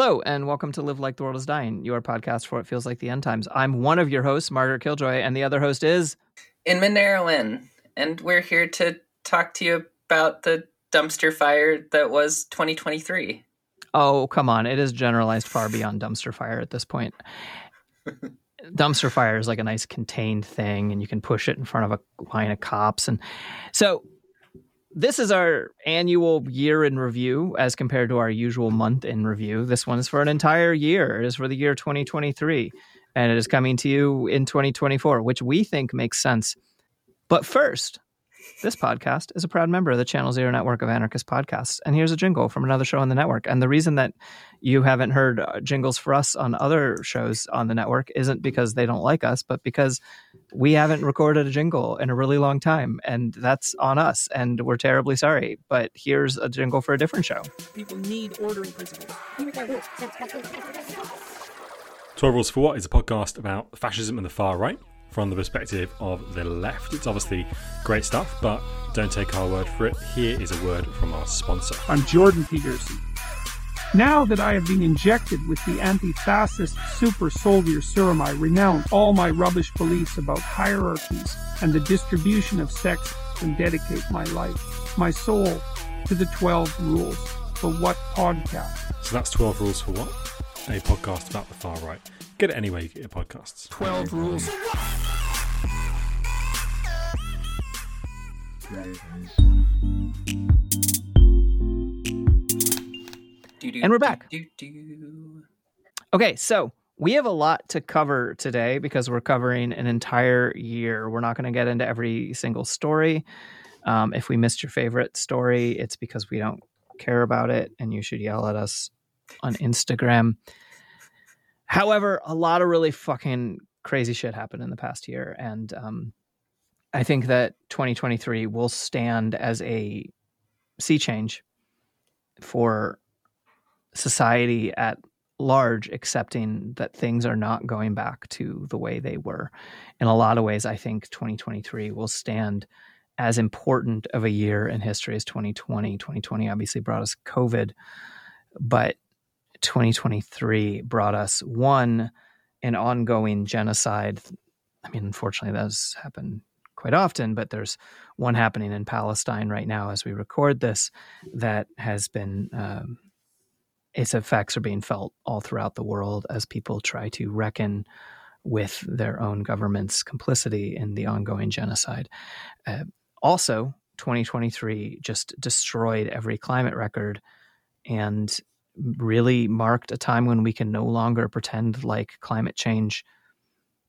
Hello, and welcome to Live Like the World is Dying, your podcast for it feels like the end times. I'm one of your hosts, Margaret Killjoy, and the other host is Inmn Neruin, and we're here to talk to you about the dumpster fire that was 2023. Oh, come on. It is generalized far beyond dumpster fire at this point. dumpster fire is like a nice contained thing, and you can push it in front of a line of cops. And so this is our annual year in review as compared to our usual month in review. This one is for an entire year. It is for the year 2023, and it is coming to you in 2024, which we think makes sense. But first, this podcast is a proud member of the Channel Zero network of anarchist podcasts. And here's a jingle from another show on the network. And the reason that you haven't heard uh, jingles for us on other shows on the network isn't because they don't like us, but because we haven't recorded a jingle in a really long time. And that's on us. And we're terribly sorry. But here's a jingle for a different show. People need ordering principles. 12 Rules for What is a podcast about fascism and the far right from the perspective of the left. It's obviously great stuff, but don't take our word for it. Here is a word from our sponsor. I'm Jordan Peterson. Now that I have been injected with the anti-fascist super soldier serum, I renounce all my rubbish beliefs about hierarchies and the distribution of sex and dedicate my life, my soul, to the 12 rules for what podcast. So that's 12 Rules for What? A podcast about the far right. Get it anyway, you get your podcasts. 12 rules. And we're back. Do, do. Okay, so we have a lot to cover today because we're covering an entire year. We're not going to get into every single story. Um, if we missed your favorite story, it's because we don't care about it, and you should yell at us on Instagram. However, a lot of really fucking crazy shit happened in the past year, and um, I think that 2023 will stand as a sea change for society at large accepting that things are not going back to the way they were. In a lot of ways, I think 2023 will stand as important of a year in history as 2020. 2020 obviously brought us COVID, but 2023 brought us one, an ongoing genocide. I mean, unfortunately, has happened quite often, but there's one happening in Palestine right now as we record this that has been um, its effects are being felt all throughout the world as people try to reckon with their own government's complicity in the ongoing genocide. Uh, also, 2023 just destroyed every climate record and really marked a time when we can no longer pretend like climate change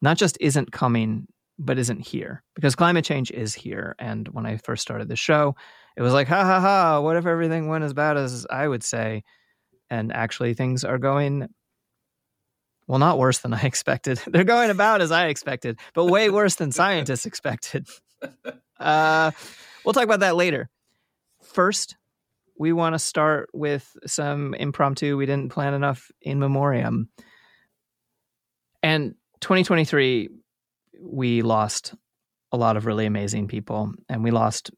not just isn't coming but isn't here. Because climate change is here and when i first started the show it was like ha ha ha what if everything went as bad as i would say? And actually things are going well not worse than i expected. They're going about as i expected but way worse than scientists expected. Uh, we'll talk about that later. First we want to start with some impromptu we didn't plan enough in memoriam. And 2023 we lost a lot of really amazing people and we lost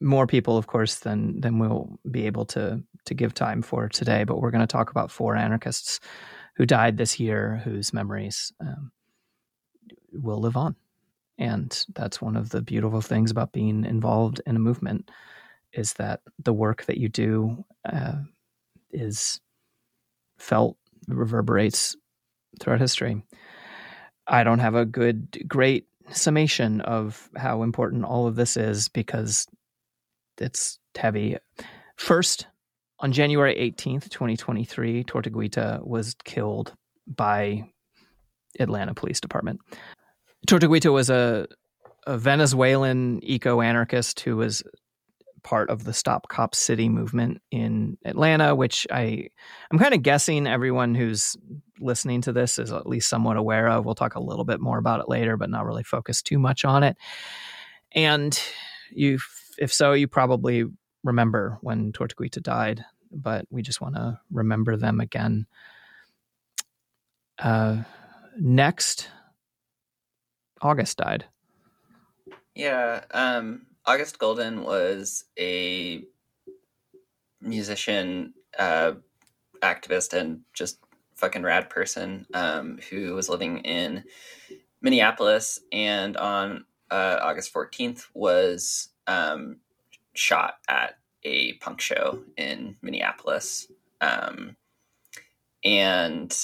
more people of course than than we'll be able to to give time for today but we're going to talk about four anarchists who died this year whose memories um, will live on. And that's one of the beautiful things about being involved in a movement is that the work that you do uh, is felt reverberates throughout history i don't have a good great summation of how important all of this is because it's heavy. First, on January 18th, 2023, Tortuguita was killed by Atlanta Police Department. Tortuguita was a, a Venezuelan eco anarchist who was part of the Stop Cop City movement in Atlanta, which I I'm kind of guessing everyone who's listening to this is at least somewhat aware of. We'll talk a little bit more about it later, but not really focus too much on it. And you if so, you probably remember when Tortuguita died, but we just want to remember them again. Uh, next, August died. Yeah, um, August Golden was a musician, uh, activist and just fucking rad person um, who was living in Minneapolis, and on uh, August 14th was um, shot at a punk show in Minneapolis. Um, and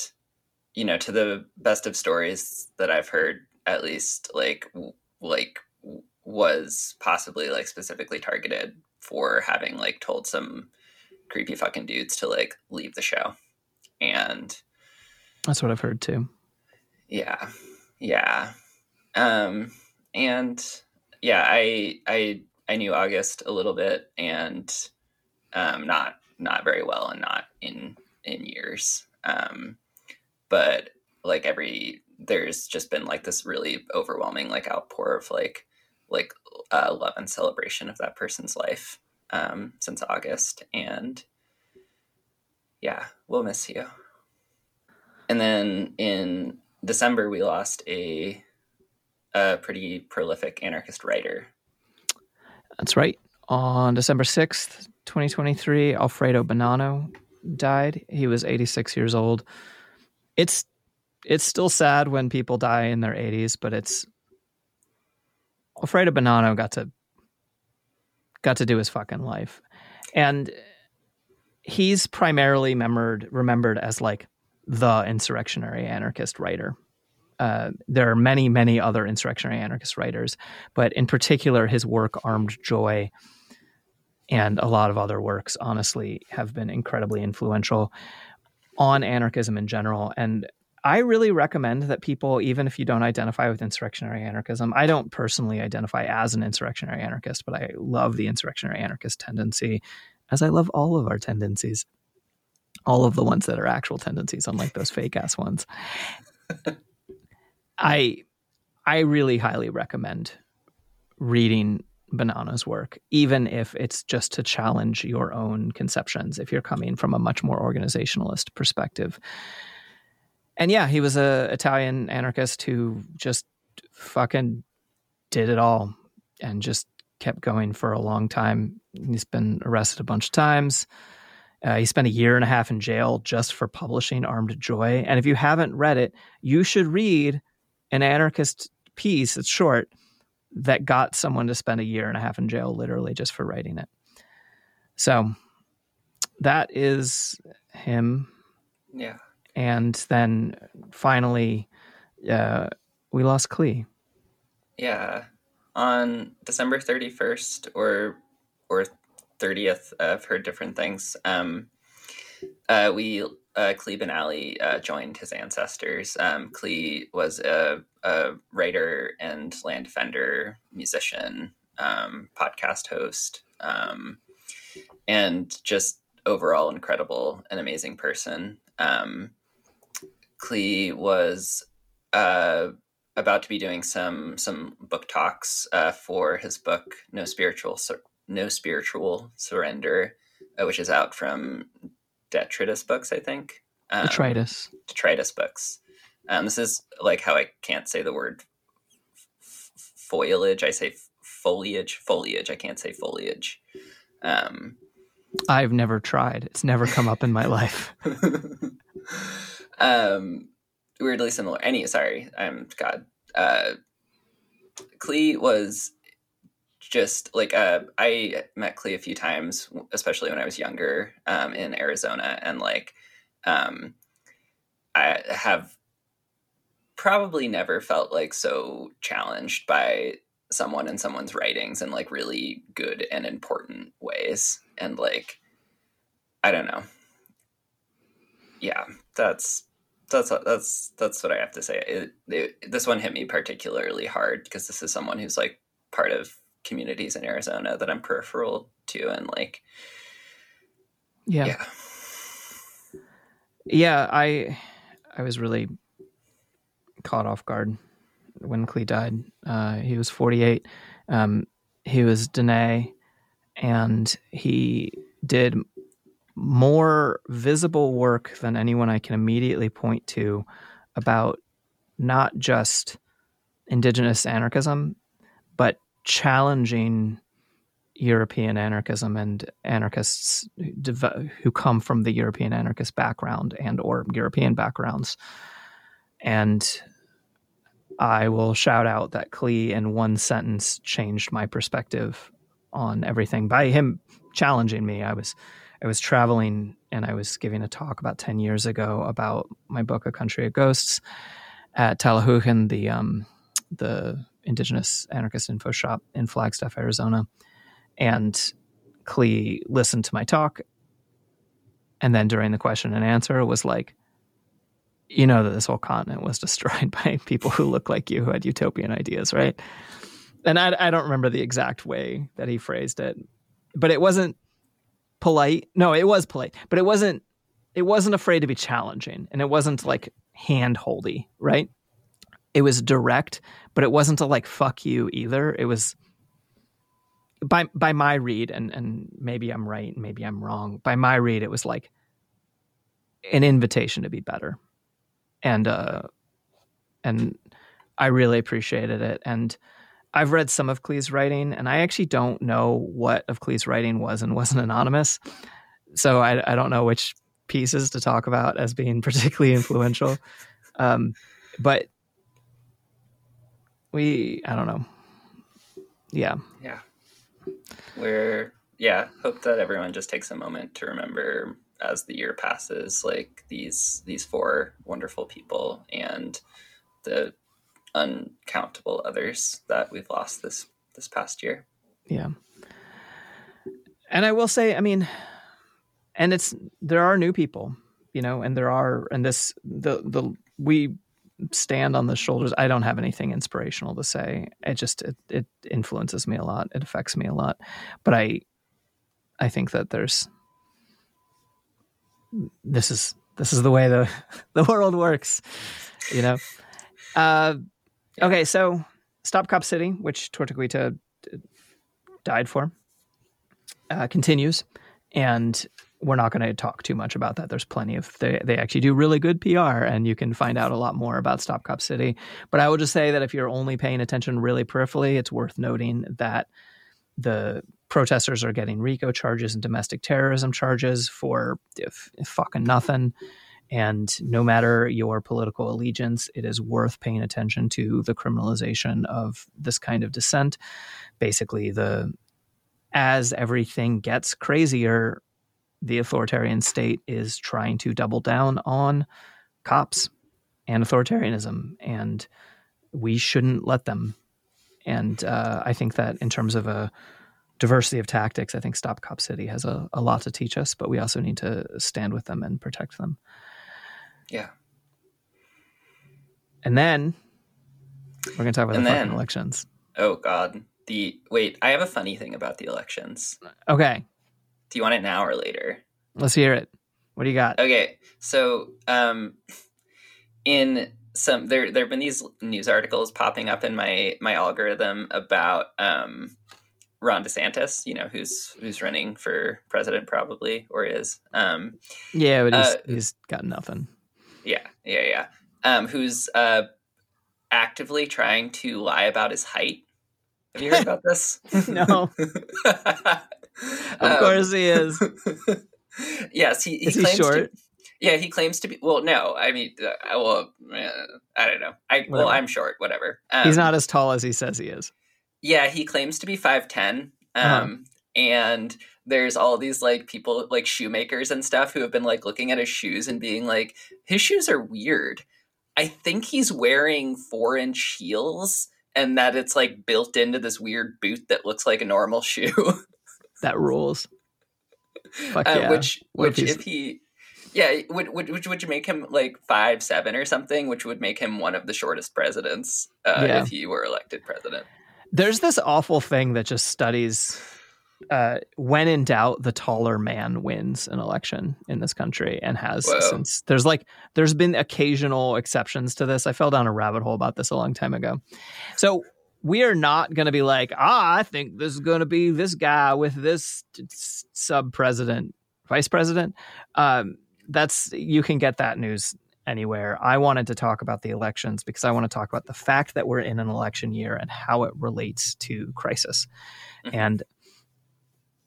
you know, to the best of stories that I've heard, at least like like was possibly like specifically targeted for having like told some creepy fucking dudes to like leave the show. And That's what I've heard too. yeah. Yeah. Um and yeah, I I I knew August a little bit and um not not very well and not in in years. Um but like every there's just been like this really overwhelming like outpour of like like uh, love and celebration of that person's life um since August and yeah, we'll miss you. And then in December, we lost a, a pretty prolific anarchist writer. That's right. On December 6th, 2023, Alfredo Bonanno died. He was 86 years old. It's it's still sad when people die in their 80s, but it's Alfredo Bonanno got to got to do his fucking life. And he's primarily remembered remembered as like the insurrectionary anarchist writer. Uh, there are many, many other insurrectionary anarchist writers, but in particular, his work Armed Joy and a lot of other works, honestly, have been incredibly influential on anarchism in general. And I really recommend that people, even if you don't identify with insurrectionary anarchism, I don't personally identify as an insurrectionary anarchist, but I love the insurrectionary anarchist tendency, as I love all of our tendencies, all of the ones that are actual tendencies, unlike those fake ass ones. I I really highly recommend reading Bonanno's work, even if it's just to challenge your own conceptions, if you're coming from a much more organizationalist perspective. And yeah, he was a Italian anarchist who just fucking did it all and just kept going for a long time. He's been arrested a bunch of times. Uh, he spent a year and a half in jail just for publishing Armed Joy. And if you haven't read it, you should read an anarchist piece. It's short that got someone to spend a year and a half in jail, literally just for writing it. So that is him. Yeah. And then finally, uh, we lost Klee. Yeah. On December 31st or or 30th, I've heard different things. Um, uh, we uh, Benally uh, joined his ancestors. Um, Klee was a, a, writer and land defender, musician, um, podcast host, um, and just overall incredible and amazing person. Um, Klee was uh, about to be doing some some book talks uh, for his book No Spiritual Sur- No Spiritual Surrender, uh, which is out from Detritus Books, I think. Um, Detritus. Detritus Books. Um, this is like how I can't say the word f- foliage. I say foliage, foliage. I can't say foliage. Um, I've never tried. It's never come up in my life. um, weirdly similar. Any, sorry, I'm God. Uh, Klee was just like uh, I met Klee a few times, especially when I was younger um, in Arizona, and like um, I have probably never felt like so challenged by someone and someone's writings in like really good and important ways, and like I don't know, yeah, that's that's that's that's what I have to say. It, it, this one hit me particularly hard because this is someone who's like part of communities in Arizona that I'm peripheral to, and like, yeah, yeah, yeah. I I was really caught off guard when Klee died. Uh, he was 48. Um, he was Dene, and he did more visible work than anyone I can immediately point to about not just indigenous anarchism, but challenging European anarchism and anarchists who come from the European anarchist background and or European backgrounds. And I will shout out that Klee in one sentence changed my perspective on everything by him challenging me. I was I was traveling and I was giving a talk about 10 years ago about my book A Country of Ghosts at Taala Hooghan, the um, the indigenous anarchist info shop in Flagstaff, Arizona. And Klee listened to my talk and then during the question and answer it was like you know that this whole continent was destroyed by people who look like you who had utopian ideas, right? And I, I don't remember the exact way that he phrased it, but it wasn't polite. No, it was polite, but it wasn't. It wasn't afraid to be challenging, and it wasn't like handholdy, right? It was direct, but it wasn't a like "fuck you" either. It was by by my read, and and maybe I'm right, maybe I'm wrong. By my read, it was like an invitation to be better and uh, and I really appreciated it. And I've read some of Klee's writing, and I actually don't know what of Klee's writing was and wasn't anonymous. So I, I don't know which pieces to talk about as being particularly influential. Um, but we, I don't know. Yeah. Yeah. We're, yeah, hope that everyone just takes a moment to remember as the year passes like these these four wonderful people and the uncountable others that we've lost this this past year. Yeah. And i will say i mean and it's there are new people you know and there are and this the the we stand on the shoulders. I don't have anything inspirational to say. It just it, it influences me a lot. It affects me a lot. But i i think that there's this is this is the way the the world works, you know. Uh, okay, so Stop Cop City, which Tortuguita died for, uh, continues, and we're not going to talk too much about that. There's plenty of they they actually do really good PR, and you can find out a lot more about Stop Cop City. But I will just say that if you're only paying attention really peripherally, it's worth noting that the protesters are getting RICO charges and domestic terrorism charges for if, if fucking nothing. And no matter your political allegiance, it is worth paying attention to the criminalization of this kind of dissent. Basically, the as everything gets crazier, the authoritarian state is trying to double down on cops and authoritarianism, and we shouldn't let them. And uh, I think that in terms of a diversity of tactics, I think Stop Cop City has a, a lot to teach us, but we also need to stand with them and protect them. Yeah. And then we're going to talk about And the then- elections. Oh God. The wait, I have a funny thing about the elections. Okay, Do you want it now or later? let's hear it. What do you got? Okay, so um, in some there there have been these news articles popping up in my my algorithm about um, Ron DeSantis, you know, who's who's running for president probably or is. Um, Yeah, but he's, Uh, he's got nothing. Yeah, yeah, yeah. Um, who's uh, actively trying to lie about his height. Have you heard about this? No. of Of course he is. yes, he, he Is he claims short? To, yeah, he claims to be. Well, no, I mean, uh, well, uh, I don't know. I well, I'm short. Whatever. Um, he's not as tall as he says he is. Yeah, he claims to be five ten. Um, Uh-huh. and there's all these like people like shoemakers and stuff who have been like looking at his shoes and being like, his shoes are weird. I think he's wearing four inch heels. And that it's like built into this weird boot that looks like a normal shoe. That rules. Fuck Uh, which What which he's- if he yeah would, would which would make him like five seven or something which would make him one of the shortest presidents uh, Yeah. if he were elected president There's this awful thing that just studies uh, when in doubt, the taller man wins an election in this country and has Whoa. since. There's like there's been occasional exceptions to this. I fell down a rabbit hole about this a long time ago. So we are not going to be like, ah, I think this is going to be this guy with this sub president, vice president. Um, that's you can get that news anywhere. I wanted to talk about the elections because I want to talk about the fact that we're in an election year and how it relates to crisis. Mhm. And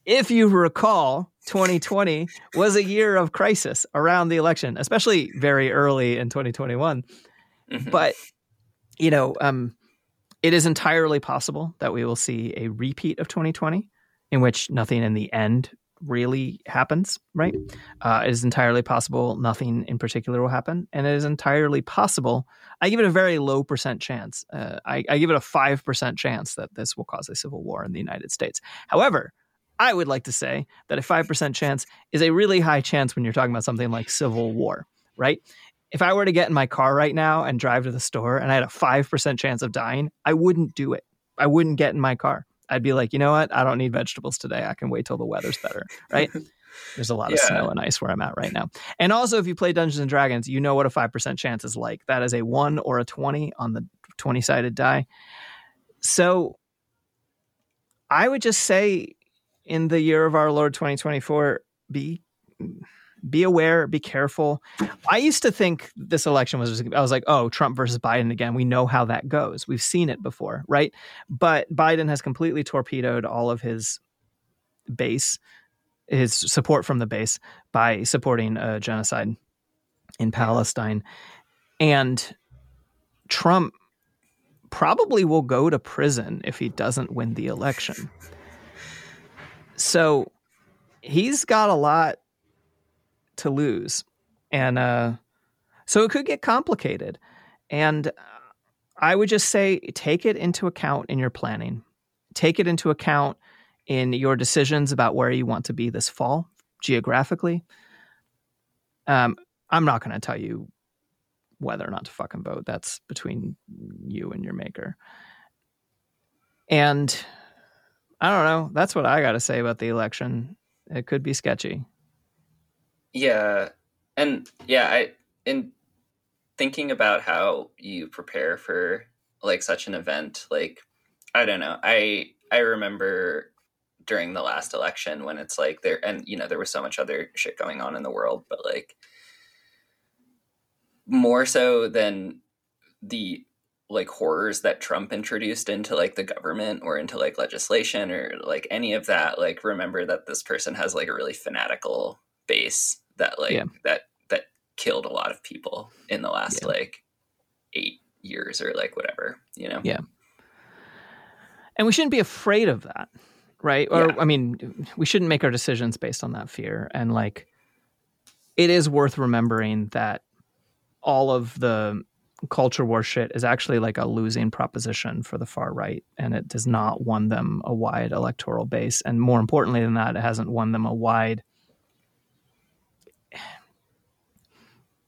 if you recall, 2020 was a year of crisis around the election, especially very early in 2021. Mhm. But you know, um, it is entirely possible that we will see a repeat of 2020, in which nothing in the end really happens. Right? Uh, it is entirely possible nothing in particular will happen, and it is entirely possible. I give it a very low percent chance. Uh, I, I give it a five percent chance that this will cause a civil war in the United States. However, I would like to say that a 5% chance is a really high chance when you're talking about something like civil war, right? If I were to get in my car right now and drive to the store and I had a 5% chance of dying, I wouldn't do it. I wouldn't get in my car. I'd be like, you know what? I don't need vegetables today. I can wait till the weather's better, right? There's a lot of Yeah. snow and ice where I'm at right now. And also, if you play Dungeons and Dragons, you know what a 5% chance is like. That is a 1 or a 20 on the 20 sided die. So I would just say in the year of our Lord 2024, be be aware, be careful. I used to think this election was I was like, oh, Trump versus Biden again. We know how that goes. We've seen it before, right? But Biden has completely torpedoed all of his base, his support from the base by supporting a genocide in Palestine. And Trump probably will go to prison if he doesn't win the election. So he's got a lot to lose. And uh, so it could get complicated. And uh, I would just say take it into account in your planning, take it into account in your decisions about where you want to be this fall geographically. Um, I'm not going to tell you whether or not to fucking vote. That's between you and your maker. And I don't know. That's what I got to say about the election. It could be sketchy. Yeah. And yeah, I in thinking about how you prepare for like such an event, like I don't know. I I remember during the last election when it's like there and you know there was so much other shit going on in the world, but like more so than the like horrors that Trump introduced into like the government or into like legislation or like any of that like remember that this person has like a really fanatical base that like Yeah. that that killed a lot of people in the last Yeah. like 8 years or like whatever, you know. Yeah. And we shouldn't be afraid of that, right? Or Yeah. I mean, we shouldn't make our decisions based on that fear. And like, it is worth remembering that all of the culture war shit is actually like a losing proposition for the far right, and it does not won them a wide electoral base. And more importantly than that, it hasn't won them a wide.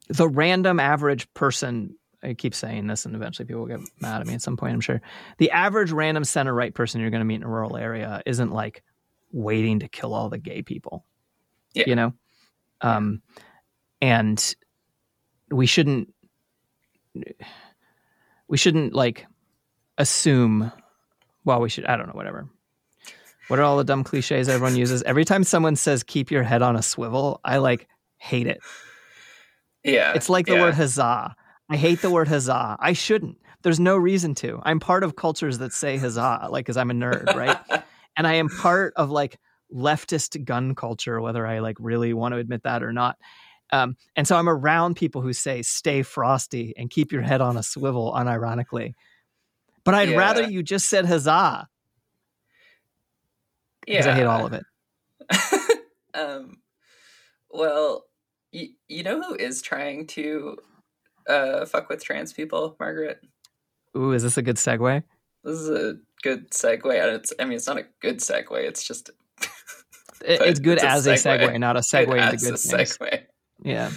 The random average person I keep saying this, and eventually people will get mad at me at some point, I'm sure. The average random center right person you're going to meet in a rural area isn't like waiting to kill all the gay people. Yeah. You know? Um, and we shouldn't, we shouldn't like assume, well, we should, I don't know, whatever. What are all the dumb cliches everyone uses? Every time someone says keep your head on a swivel, I like hate it. Yeah. It's like the yeah. word huzzah. I hate the word huzzah. I shouldn't. There's no reason to. I'm part of cultures that say huzzah, like, because I'm a nerd, right? and I am part of like leftist gun culture, whether I like really want to admit that or not. Um, and so I'm around people who say stay frosty and keep your head on a swivel, unironically. But I'd Yeah. rather you just said huzzah because I hate all of it. um, well, you, you know who is trying to uh, fuck with trans people, Margaret? Ooh, is this a good segue? This is a good segue. And it's, I mean, it's not a good segue. It's just It- it's good it's as a segue. segue, not a segue good into good things. segue. Yeah.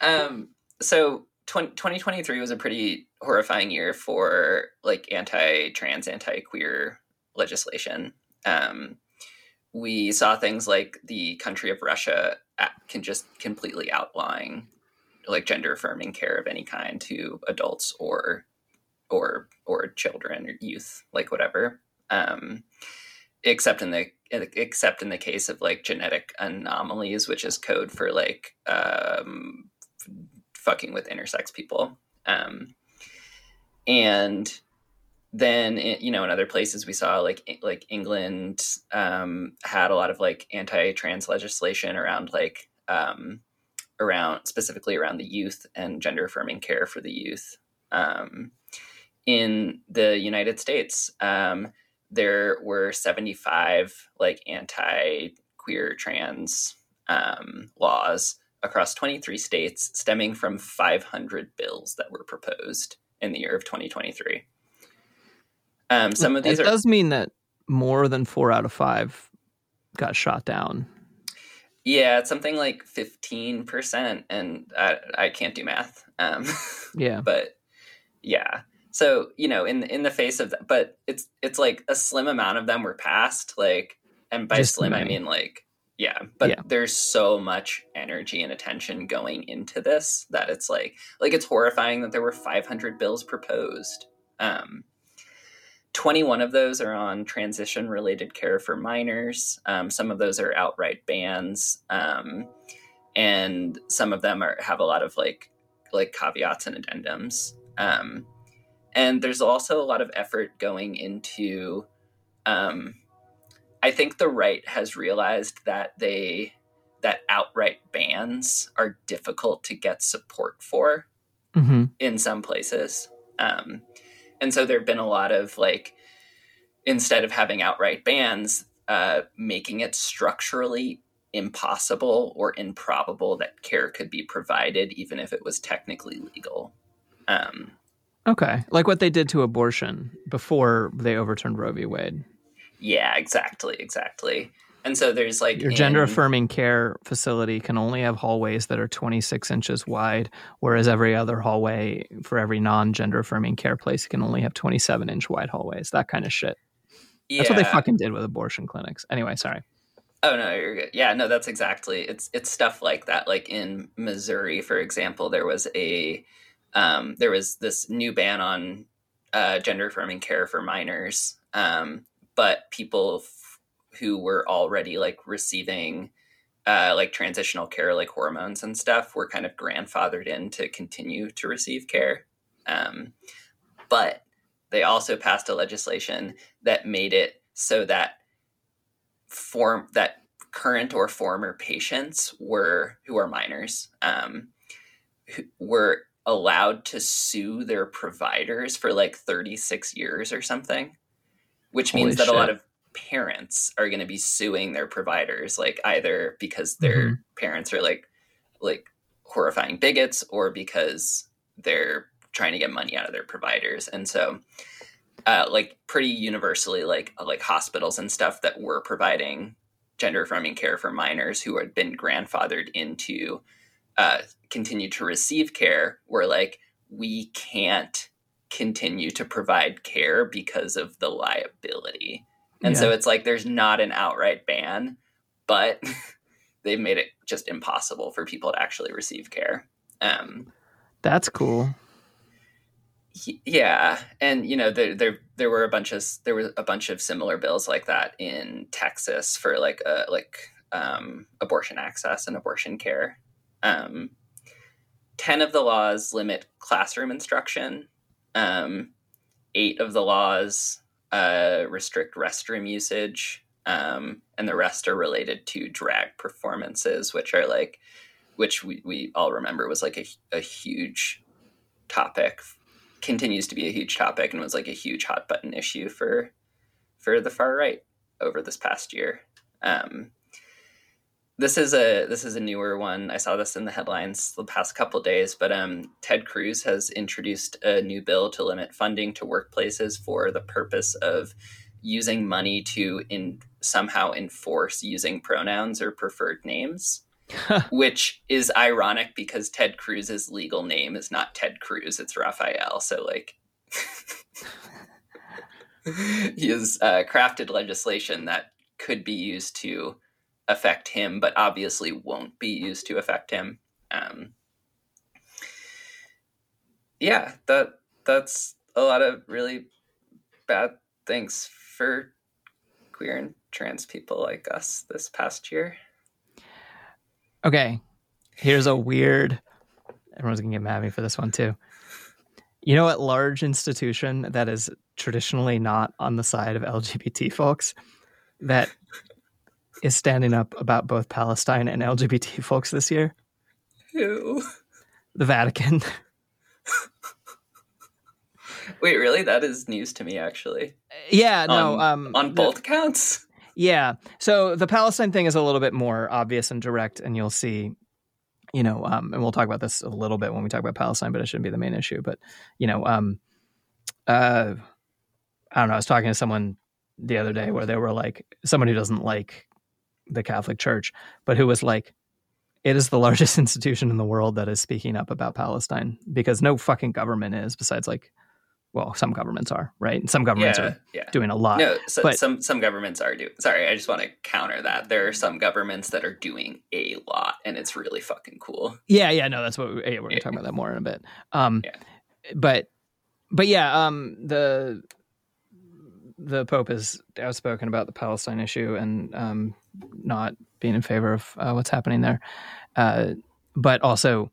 Um, so 20, 2023 was a pretty horrifying year for like anti-trans, anti-queer legislation. Um, we saw things like the country of Russia can just completely outlawing like gender affirming care of any kind to adults or or or children or youth, like whatever. Um, except in the except in the case of like genetic anomalies, which is code for like um, fucking with intersex people. Um, and then you know in other places we saw like like England um, had a lot of like anti-trans legislation around like um, around specifically around the youth and gender affirming care for the youth. Um, in the United States, um, there were 75 like anti queer trans um, laws across 23 states stemming from 500 bills that were proposed in the year of 2023. Um, some of these it are, does mean that more than four out of five got shot down. yeah, it's something like 15%, and I, I can't do math. Um, Yeah. but yeah. So, you know, in in the face of that, but it's it's like a slim amount of them were passed, like and by Just slim I mean like yeah, but Yeah. there's so much energy and attention going into this that it's like like it's horrifying that there were 500 bills proposed. Um 21 of those are on transition related care for minors. Um, some of those are outright bans. Um, and some of them are have a lot of like like caveats and addendums. Um, and there's also a lot of effort going into um, I think the right has realized that they that outright bans are difficult to get support for hmm in some places. Um, and so there have been a lot of like, instead of having outright bans, uh, making it structurally impossible or improbable that care could be provided, even if it was technically legal. Um, Okay. Like what they did to abortion before they overturned Roe v. Wade. yeah, exactly, exactly. And so there's like Your gender affirming care facility can only have hallways that are 26 inches wide, whereas every other hallway for every non gender affirming care place can only have 27 inch wide hallways. That kind of shit. That's what they fucking did with abortion clinics. Anyway, sorry. Oh no, you're good. Yeah, no, that's exactly. It's it's stuff like that. Like in Missouri, for example, there was a um, there was this new ban on uh, gender affirming care for minors, um, but people f- who were already like receiving uh, like transitional care, like hormones and stuff, were kind of grandfathered in to continue to receive care. Um, but they also passed a legislation that made it so that form that current or former patients were who are minors um, who were allowed to sue their providers for like 36 years or something which means Holy that a lot of parents are going to be suing their providers like either because their Mhm. parents are like like horrifying bigots or because they're trying to get money out of their providers and so uh, like pretty universally like like hospitals and stuff that were providing gender affirming care for minors who had been grandfathered into uh, continue to receive care were like we can't continue to provide care because of the liability. And so it's like there's not an outright ban but they've made it just impossible for people to actually receive care. Um, That's cool. Yeah. And you know there there there were a bunch of there were a bunch of similar bills like that in Texas for like uh like um abortion access and abortion care um 10 of the laws limit classroom instruction um 8 of the laws uh restrict restroom usage um and the rest are related to drag performances which are like which we, we all remember was like a, a huge topic continues to be a huge topic and was like a huge hot button issue for for the far right over this past year. Um, this is a this is a newer one. I saw this in the headlines the past couple days, but um, Ted Cruz has introduced a new bill to limit funding to workplaces for the purpose of using money to in somehow enforce using pronouns or preferred names which is ironic because Ted Cruz's legal name is not Ted Cruz, it's Rafael. So, like, he has uh, crafted legislation that could be used to affect him, but obviously won't be used to affect him. Um, yeah, that that's a lot of really bad things for queer and trans people like us this past year. Okay. Here's a weird. Everyone's gonna get mad at me for this one too. You know what large institution that is traditionally not on the side of LGBT folks that is standing up about both Palestine and LGBT folks this year? Who? The Vatican. Wait, really? That is news to me, actually. yeah, no, on, um on the- both accounts. Yeah. So the Palestine thing is a little bit more obvious and direct, and you'll see, you know, um, and we'll talk about this a little bit when we talk about Palestine, but it shouldn't be the main issue. But, you know, um, uh, I don't know. I was talking to someone the other day where they were like, someone who doesn't like the Catholic Church, but who was like, it is the largest institution in the world that is speaking up about Palestine because no fucking government is besides like, well, some governments are, right? And some governments Yeah, are yeah. doing a lot. No, so, but- some some governments are doing. Sorry, I just want to counter that. There are some governments that are doing a lot, and it's really fucking cool. Yeah, yeah, no, that's what we, yeah, we're gonna talk about that more in a bit. Um, Yeah. but but yeah, um, the the Pope is outspoken about the Palestine issue and um, not being in favor of uh, what's happening there. Uh, but also,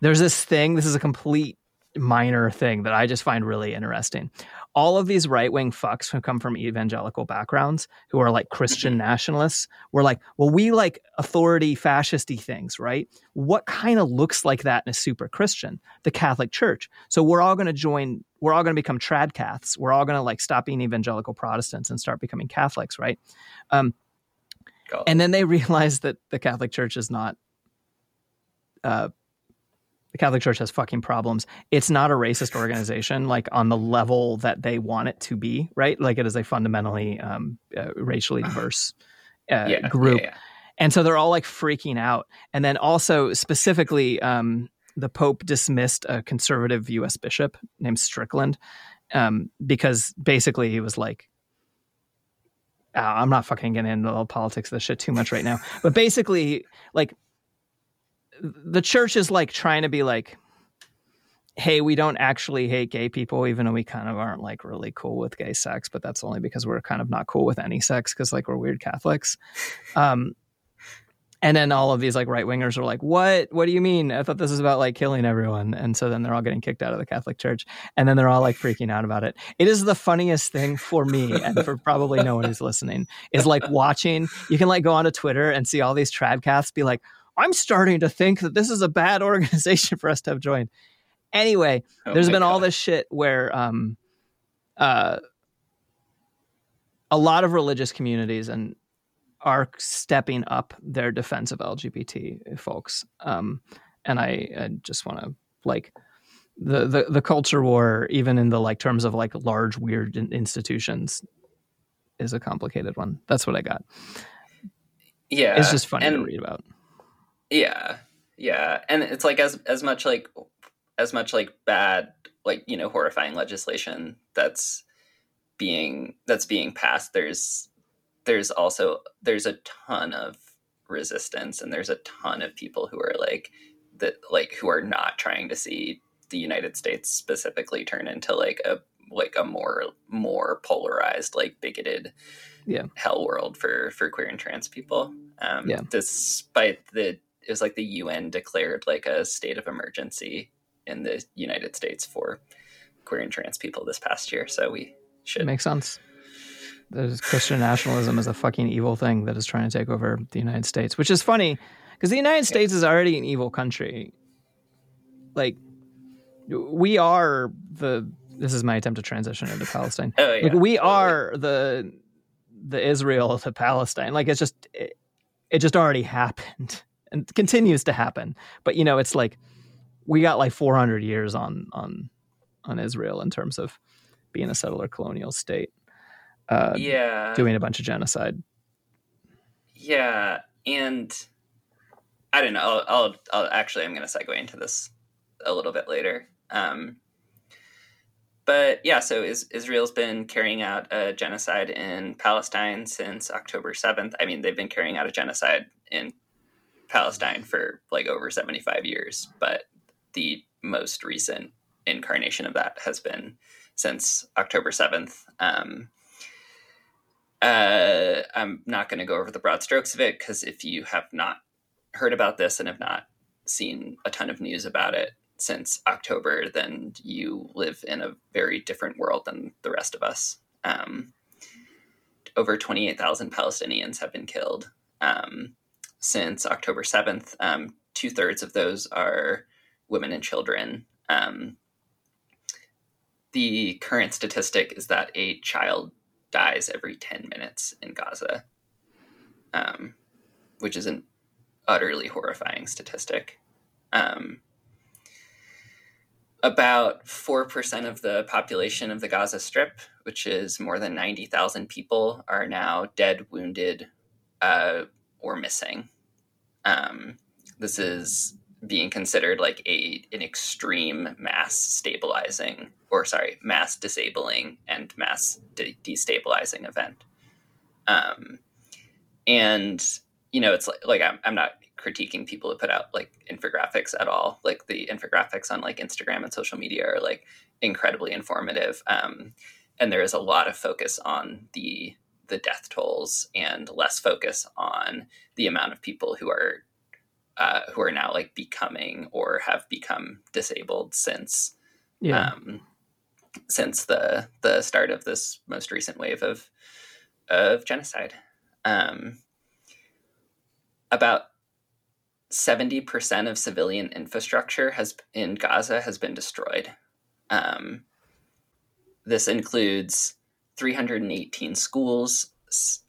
there's this thing. This is a complete minor thing that I just find really interesting. All of these right wing fucks who come from evangelical backgrounds, who are like Christian nationalists, were like, well, we like authority fascisty things, right? What kind of looks like that in a super Christian? The Catholic Church. So we're all going to join. We're all going to become tradcaths. We're all going to like stop being evangelical Protestants and start becoming Catholics, right? Um, and then they realize that the Catholic Church is not. Uh, the Catholic Church has fucking problems. It's not a racist organization, like on the level that they want it to be, right? Like it is a fundamentally um, uh, racially diverse uh, yeah, group, yeah, yeah. and so they're all like freaking out. And then also specifically, um, the Pope dismissed a conservative U.S. bishop named Strickland um, because basically he was like, uh, I'm not fucking getting into the politics of this shit too much right now, but basically, like, the church is like trying to be like, hey, we don't actually hate gay people, even though we kind of aren't like really cool with gay sex, but that's only because we're kind of not cool with any sex because like we're weird Catholics. Um, and then all of these like right wingers are like, what? What do you mean? I thought this was about like killing everyone. And so then they're all getting kicked out of the Catholic Church. And then they're all like freaking out about it. It is the funniest thing for me and for probably no one who's listening is like watching. You can like go onto Twitter and see all these tradcaths be like, I'm starting to think that this is a bad organization for us to have joined. Anyway, Oh there's been all this shit where um uh a lot of religious communities and are stepping up their defense of LGBT folks. Um and I, I just want to like the, the the culture war even in the like terms of like large weird institutions is a complicated one. That's what I got. Yeah, it's just funny to and- read about. Yeah, yeah, and it's like as as much like as much like bad like you know horrifying legislation that's being that's being passed. There's there's also there's a ton of resistance and there's a ton of people who are like that like who are not trying to see the United States specifically turn into like a like a more more polarized like bigoted Yeah. hell world for for queer and trans people um Yeah. despite the it was like the UN declared like a state of emergency in the United States for queer and trans people this past year so we should It makes sense. There's Christian nationalism is a fucking evil thing that is trying to take over the United States, which is funny because the United States is already an evil country. Like, we are the. This is my attempt to transition into Palestine. oh yeah like we are the the Israel to Palestine. Like it's just it, it just already happened and continues to happen. But you know, it's like we got like 400 years on on on Israel in terms of being a settler colonial state, uh, yeah doing a bunch of genocide. Yeah, and I don't know. I'll, I'll, I'll actually I'm going to segue into this a little bit later. Um, but yeah, so is, Israel's been carrying out a genocide in Palestine since October 7th. I mean, they've been carrying out a genocide in Palestine for like over 75 years, but the most recent incarnation of that has been since October 7th. Um, uh, I'm not going to go over the broad strokes of it because if you have not heard about this and have not seen a ton of news about it, since October, then you live in a very different world than the rest of us. Um, over 28,000 Palestinians have been killed um, since October 7th. Um, Two thirds of those are women and children. Um, the current statistic is that a child dies every 10 minutes in Gaza, um, which is an utterly horrifying statistic. Um, about 4% of the population of the Gaza Strip, which is more than 90,000 people, are now dead, wounded, uh, or missing. Um, this is being considered like a an extreme mass stabilizing or sorry mass disabling and mass de- destabilizing event. Um and you know it's like, like I'm, I'm not critiquing people who put out like infographics at all. Like the infographics on like instagram and social media are like incredibly informative um and there is a lot of focus on the the death tolls and less focus on the amount of people who are uh, who are now like becoming or have become disabled since Yeah. um, since the the start of this most recent wave of of genocide. Um, about seventy percent of civilian infrastructure has in Gaza has been destroyed. Um, this includes 318 schools,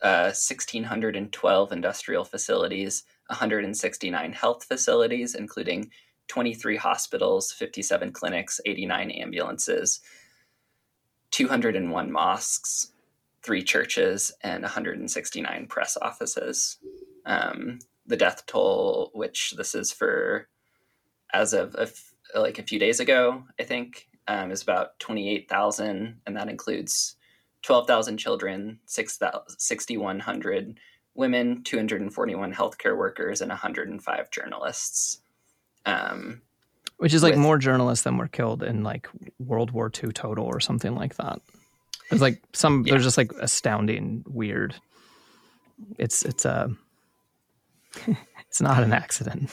uh, 1,612 industrial facilities, 169 health facilities, including 23 hospitals, 57 clinics, 89 ambulances, 201 mosques, three churches, and 169 press offices. Um, the death toll, which this is for as of a f- like a few days ago, I think, um, is about 28,000, and that includes 12,000 children, 6,100 women, 241 healthcare workers, and 105 journalists. Um, Which is like with- more journalists than were killed in like World War II total or something like that. There's like some Yeah. there's just like astounding weird. It's it's a it's not an accident.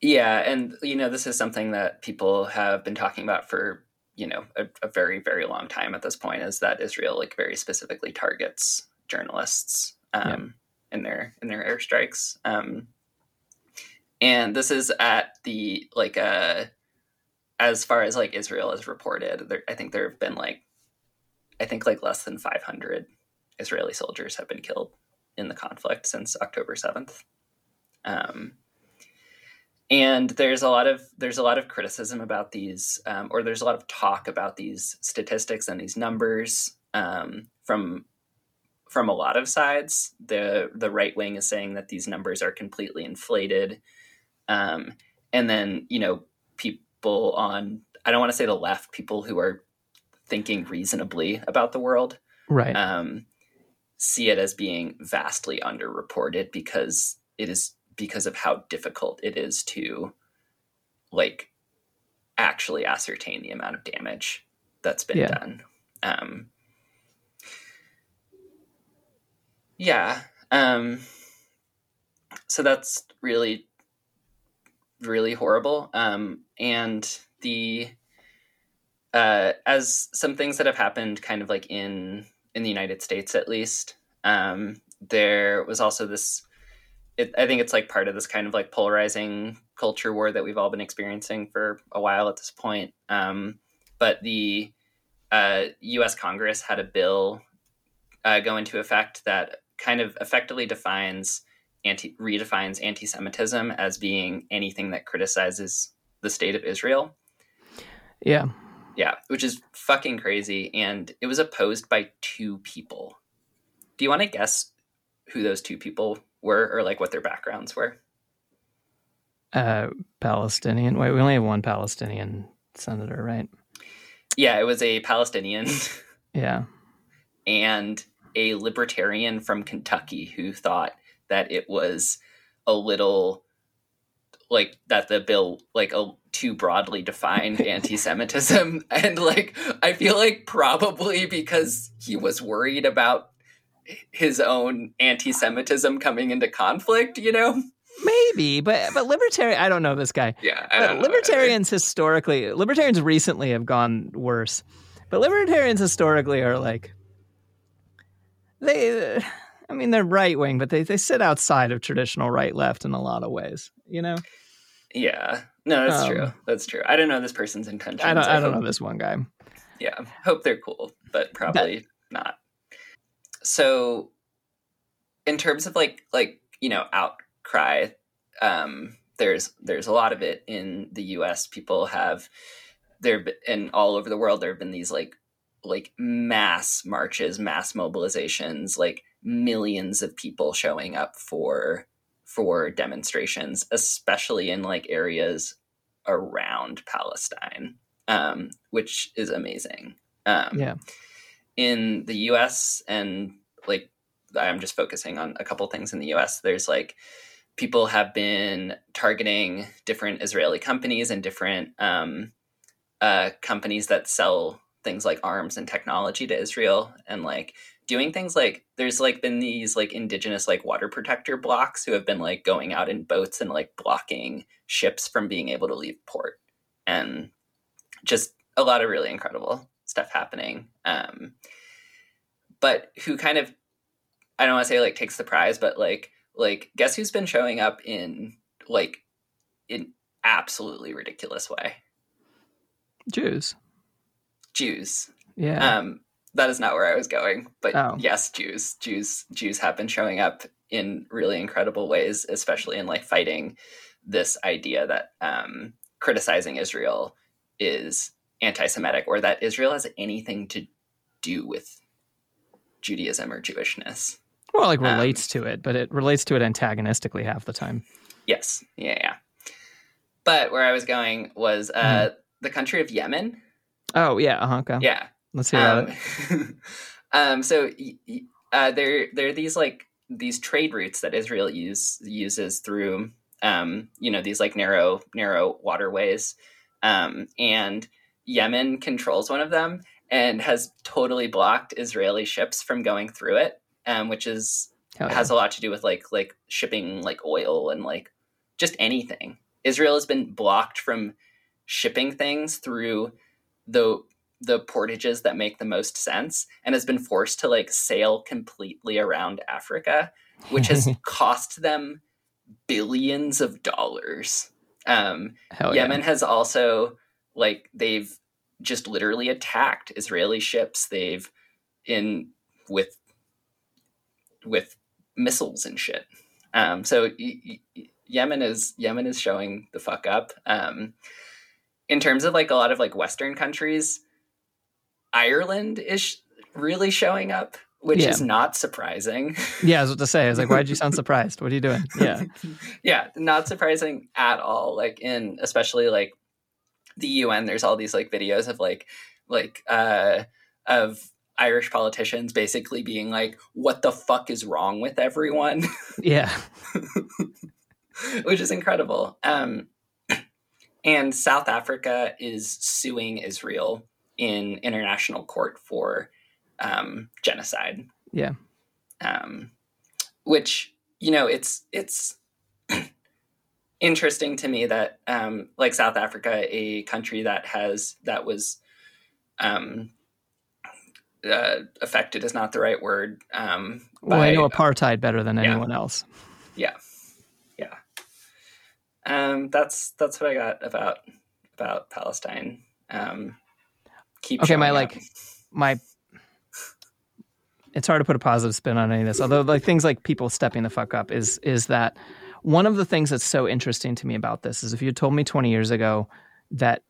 yeah, and you know, this is something that people have been talking about for you know a, a very very long time at this point. Is that Israel like very specifically targets journalists um, in their in their airstrikes. Um, and this is at the like uh as far as like Israel has reported, there, I think there have been like I think like less than 500 Israeli soldiers have been killed in the conflict since October 7th. Um, and there's a lot of there's a lot of criticism about these, um, or there's a lot of talk about these statistics and these numbers um, from from a lot of sides. the The right wing is saying that these numbers are completely inflated, um, and then you know people on I don't want to say the left, people who are thinking reasonably about the world, Right. um, see it as being vastly underreported because it is because of how difficult it is to like actually ascertain the amount of damage that's been Yeah. done. Um, yeah. Um, so that's really, really horrible. Um, and the uh, as some things that have happened kind of like in in the United States at least. Um, there was also this it, I think it's like part of this kind of like polarizing culture war that we've all been experiencing for a while at this point. Um, but the uh, U.S. Congress had a bill uh, go into effect that kind of effectively defines anti redefines anti-Semitism as being anything that criticizes the state of Israel. yeah. Yeah, which is fucking crazy. And it was opposed by two people. Do you want to guess who those two people were or like what their backgrounds were? Uh Palestinian. Wait, we only have one Palestinian senator, right? Yeah, it was a Palestinian Yeah. and a libertarian from Kentucky who thought that it was a little like that the bill like a too broadly defined anti-Semitism and like I feel like probably because he was worried about his own anti-Semitism coming into conflict, you know. maybe, but but libertarian. I don't know this guy. Yeah, I don't know libertarians historically, libertarians recently have gone worse, but libertarians historically are like they. I mean, they're right wing, but they they sit outside of traditional right left in a lot of ways. You know, Yeah, no, that's Um, true. That's true. I don't know this person's intentions. I don't I don't hope- know this one guy. Yeah, hope they're cool, but probably not. So, in terms of like like you know outcry, um, there's there's a lot of it in the U.S. People have there and all over the world there have been these like like mass marches, mass mobilizations, like millions of people showing up for for demonstrations, especially in like areas around Palestine, um, which is amazing. Um, Yeah. In the U.S. and like I'm just focusing on a couple things in the U.S. There's like people have been targeting different Israeli companies and different um, uh, companies that sell things like arms and technology to Israel and like doing things like there's like been these like indigenous like water protector blocks who have been like going out in boats and like blocking ships from being able to leave port. And just a lot of really incredible stuff happening. Um but who kind of i don't want to say like takes the prize but like like guess who's been showing up in like in absolutely ridiculous way? Jews. Jews Yeah. um that is not where i was going but Oh. yes jews jews jews have been showing up in really incredible ways especially in like fighting this idea that um criticizing israel is anti-semitic or that israel has anything to do with judaism or jewishness well, like um, relates to it, but it relates to it antagonistically half the time. yes yeah yeah but where i was going was uh the country of yemen Oh yeah, uh-huh, okay. yeah Let's hear about um, it. um, so y- y- uh, there there are these like these trade routes that Israel use uses through um, you know these like narrow narrow waterways, um, and Yemen controls one of them and has totally blocked Israeli ships from going through it, um, which is yeah. has a lot to do with like like shipping like oil and like just anything. Israel has been blocked from shipping things through the the portages that make the most sense and has been forced to like sail completely around Africa, which has cost them billions of dollars. Um, yeah. Yemen has also like they've just literally attacked Israeli ships. They've in with with missiles and shit. Um, so y- y- Yemen is Yemen is showing the fuck up. Um, in terms of like a lot of like Western countries, Ireland is sh- really showing up, which Yeah. is not surprising. Yeah, I was about to say. I was like, why'd you sound surprised? What are you doing? Yeah. yeah, not surprising at all. Like in especially like the UN, there's all these like videos of like like uh of Irish politicians basically being like, "What the fuck is wrong with everyone?" Yeah. which is incredible. Um, and South Africa is suing Israel in international court for um, genocide. Yeah. Um, which you know, it's it's interesting to me that um, like South Africa, a country that has that was um, uh, affected is not the right word. Um, Well, I know apartheid better than Yeah. anyone else. yeah um that's that's what i got about about palestine um keep Okay, my, showing like. My it's hard to put a positive spin on any of this. Although like things like people stepping the fuck up is is that one of the things that's so interesting to me about this is if you told me 20 years ago that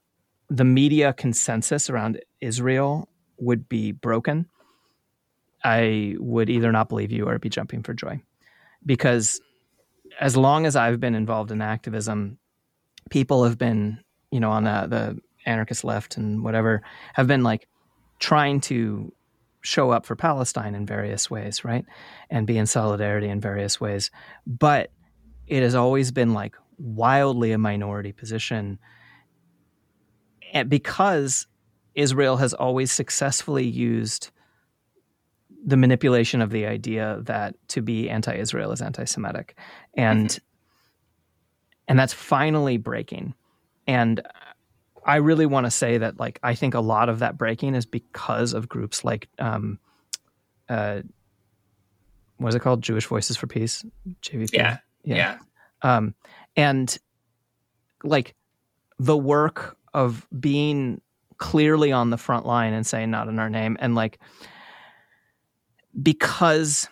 the media consensus around Israel would be broken, I would either not believe you or be jumping for joy. Because as long as I've been involved in activism, people have been, you know, on the, the anarchist left and whatever, have been like trying to show up for Palestine in various ways, right? And be in solidarity in various ways. But it has always been like wildly a minority position. And because Israel has always successfully used the manipulation of the idea that to be anti-Israel is anti-Semitic, and and that's finally breaking. And I really want to say that, like, I think a lot of that breaking is because of groups like, um, uh, what is it called? Jewish Voices for Peace, JVP. Yeah. Yeah. Um, and like the work of being clearly on the front line and saying not in our name and like because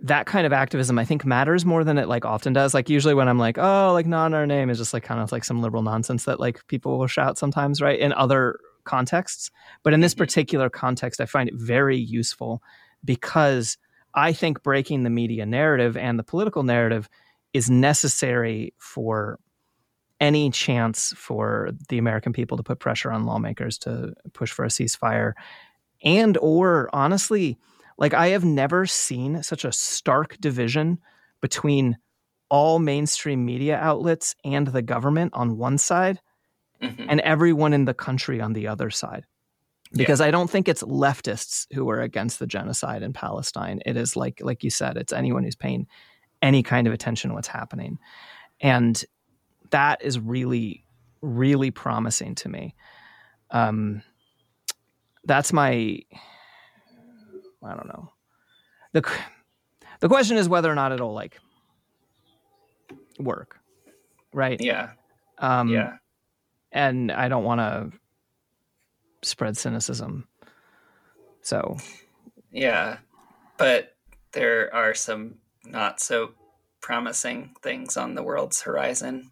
that kind of activism I think matters more than it like often does. Like usually when I'm like, oh, like not in our name is just like kind of like some liberal nonsense that like people will shout sometimes, right? In other contexts. But in this Mhm. particular context, I find it very useful because I think breaking the media narrative and the political narrative is necessary for any chance for the American people to put pressure on lawmakers to push for a ceasefire and or honestly like I have never seen such a stark division between all mainstream media outlets and the government on one side Mhm. and everyone in the country on the other side. Because I don't think it's leftists who are against the genocide in Palestine. It is like like you said, it's anyone who's paying any kind of attention to what's happening. And that is really, really promising to me. Um, that's my, I don't know. The, the question is whether or not it'll like work. Right. Yeah. Um, yeah. and I don't want to spread cynicism. So Yeah. But there are some not so promising things on the world's horizon.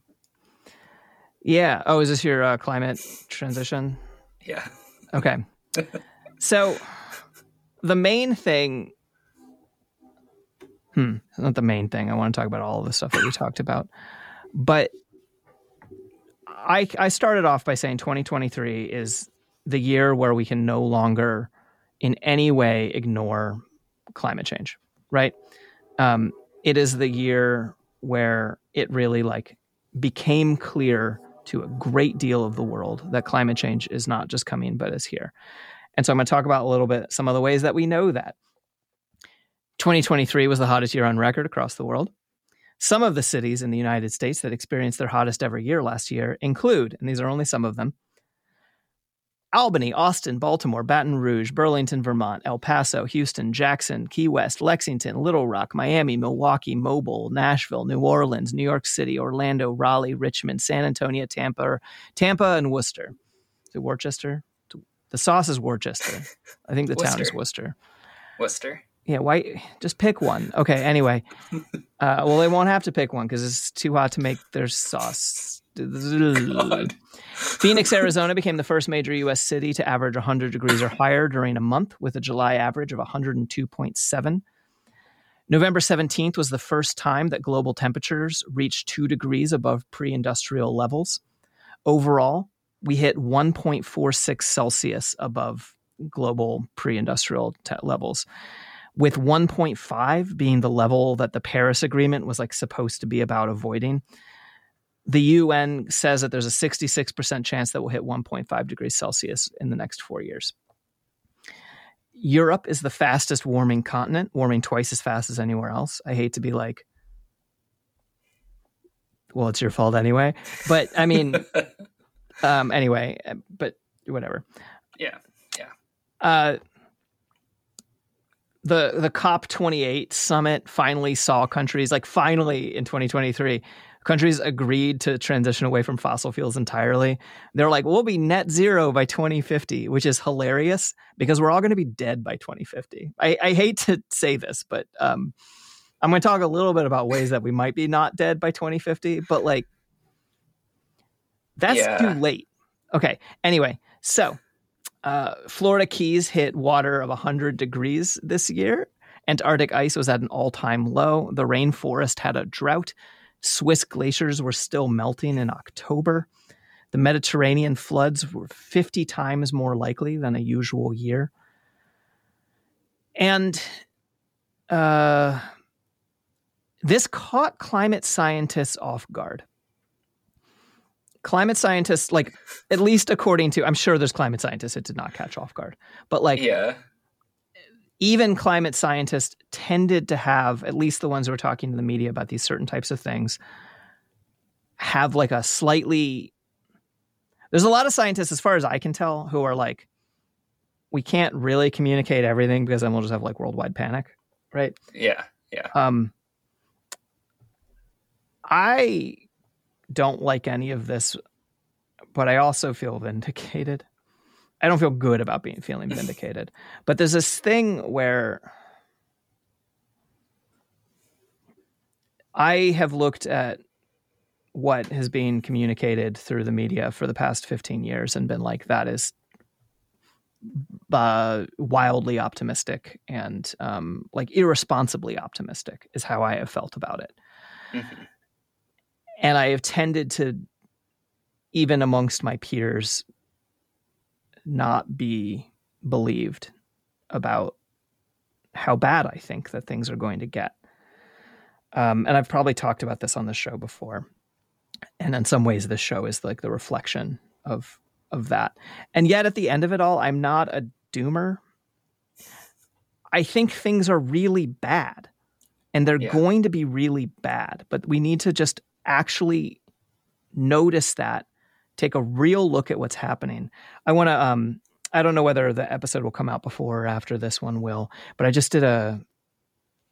yeah. Oh, is this your uh, climate transition? Yeah. Okay. so the main thing, hmm, not the main thing. I want to talk about all the stuff that we talked about, but I I started off by saying 2023 is the year where we can no longer, in any way, ignore climate change. Right. Um, it is the year where it really like became clear to a great deal of the world that climate change is not just coming but is here. And so I'm going to talk about a little bit some of the ways that we know that. 2023 was the hottest year on record across the world. Some of the cities in the United States that experienced their hottest ever year last year include, and these are only some of them Albany, Austin, Baltimore, Baton Rouge, Burlington, Vermont, El Paso, Houston, Jackson, Key West, Lexington, Little Rock, Miami, Milwaukee, Mobile, Nashville, New Orleans, New York City, Orlando, Raleigh, Richmond, San Antonio, Tampa, Tampa, and Worcester. Is it Worcester? The sauce is Worcester. I think the town is Worcester. Worcester. Yeah, why? Just pick one. Okay. Anyway, uh, well, they won't have to pick one because it's too hot to make their sauce. God. Phoenix, Arizona became the first major U.S. city to average 100 degrees or higher during a month, with a July average of 102.7. November 17th was the first time that global temperatures reached two degrees above pre industrial levels. Overall, we hit 1.46 Celsius above global pre industrial te- levels, with 1.5 being the level that the Paris Agreement was like supposed to be about avoiding the UN says that there's a 66% chance that we'll hit 1.5 degrees Celsius in the next four years. Europe is the fastest warming continent, warming twice as fast as anywhere else. I hate to be like, well, it's your fault anyway. But I mean, um, anyway, uh, but whatever. Yeah, yeah. Uh, the the COP 28 summit finally saw countries like finally in 2023 countries agreed to transition away from fossil fuels entirely. They're like, we'll be net zero by 2050, which is hilarious because we're all going to be dead by 2050. I, I hate to say this, but um, I'm going to talk a little bit about ways that we might be not dead by 2050, but like, that's Yeah. too late. Okay. Anyway, so uh, Florida Keys hit water of 100 degrees this year. Antarctic ice was at an all time low. The rainforest had a drought. Swiss glaciers were still melting in October. The Mediterranean floods were 50 times more likely than a usual year. And uh, this caught climate scientists off guard. Climate scientists, like, at least according to, I'm sure there's climate scientists it did not catch off guard, but like, yeah. even climate scientists tended to have, at least the ones who are talking to the media about these certain types of things, have like a slightly there's a lot of scientists as far as i can tell who are like we can't really communicate everything because then we'll just have like worldwide panic right Yeah. Yeah. um i don't like any of this but i also feel vindicated i don't feel good about being feeling vindicated but there's this thing where i have looked at what has been communicated through the media for the past 15 years and been like that is uh, wildly optimistic and um, like irresponsibly optimistic is how I have felt about it. Mhm. And I have tended to, even amongst my peers, not be believed about how bad I think that things are going to get. Um, and I've probably talked about this on the show before. And in some ways, this show is like the reflection of of that. And yet, at the end of it all, I'm not a doomer. I think things are really bad, and they're Yeah. going to be really bad. But we need to just actually notice that, take a real look at what's happening. I want to. Um, I don't know whether the episode will come out before or after this one will, but I just did a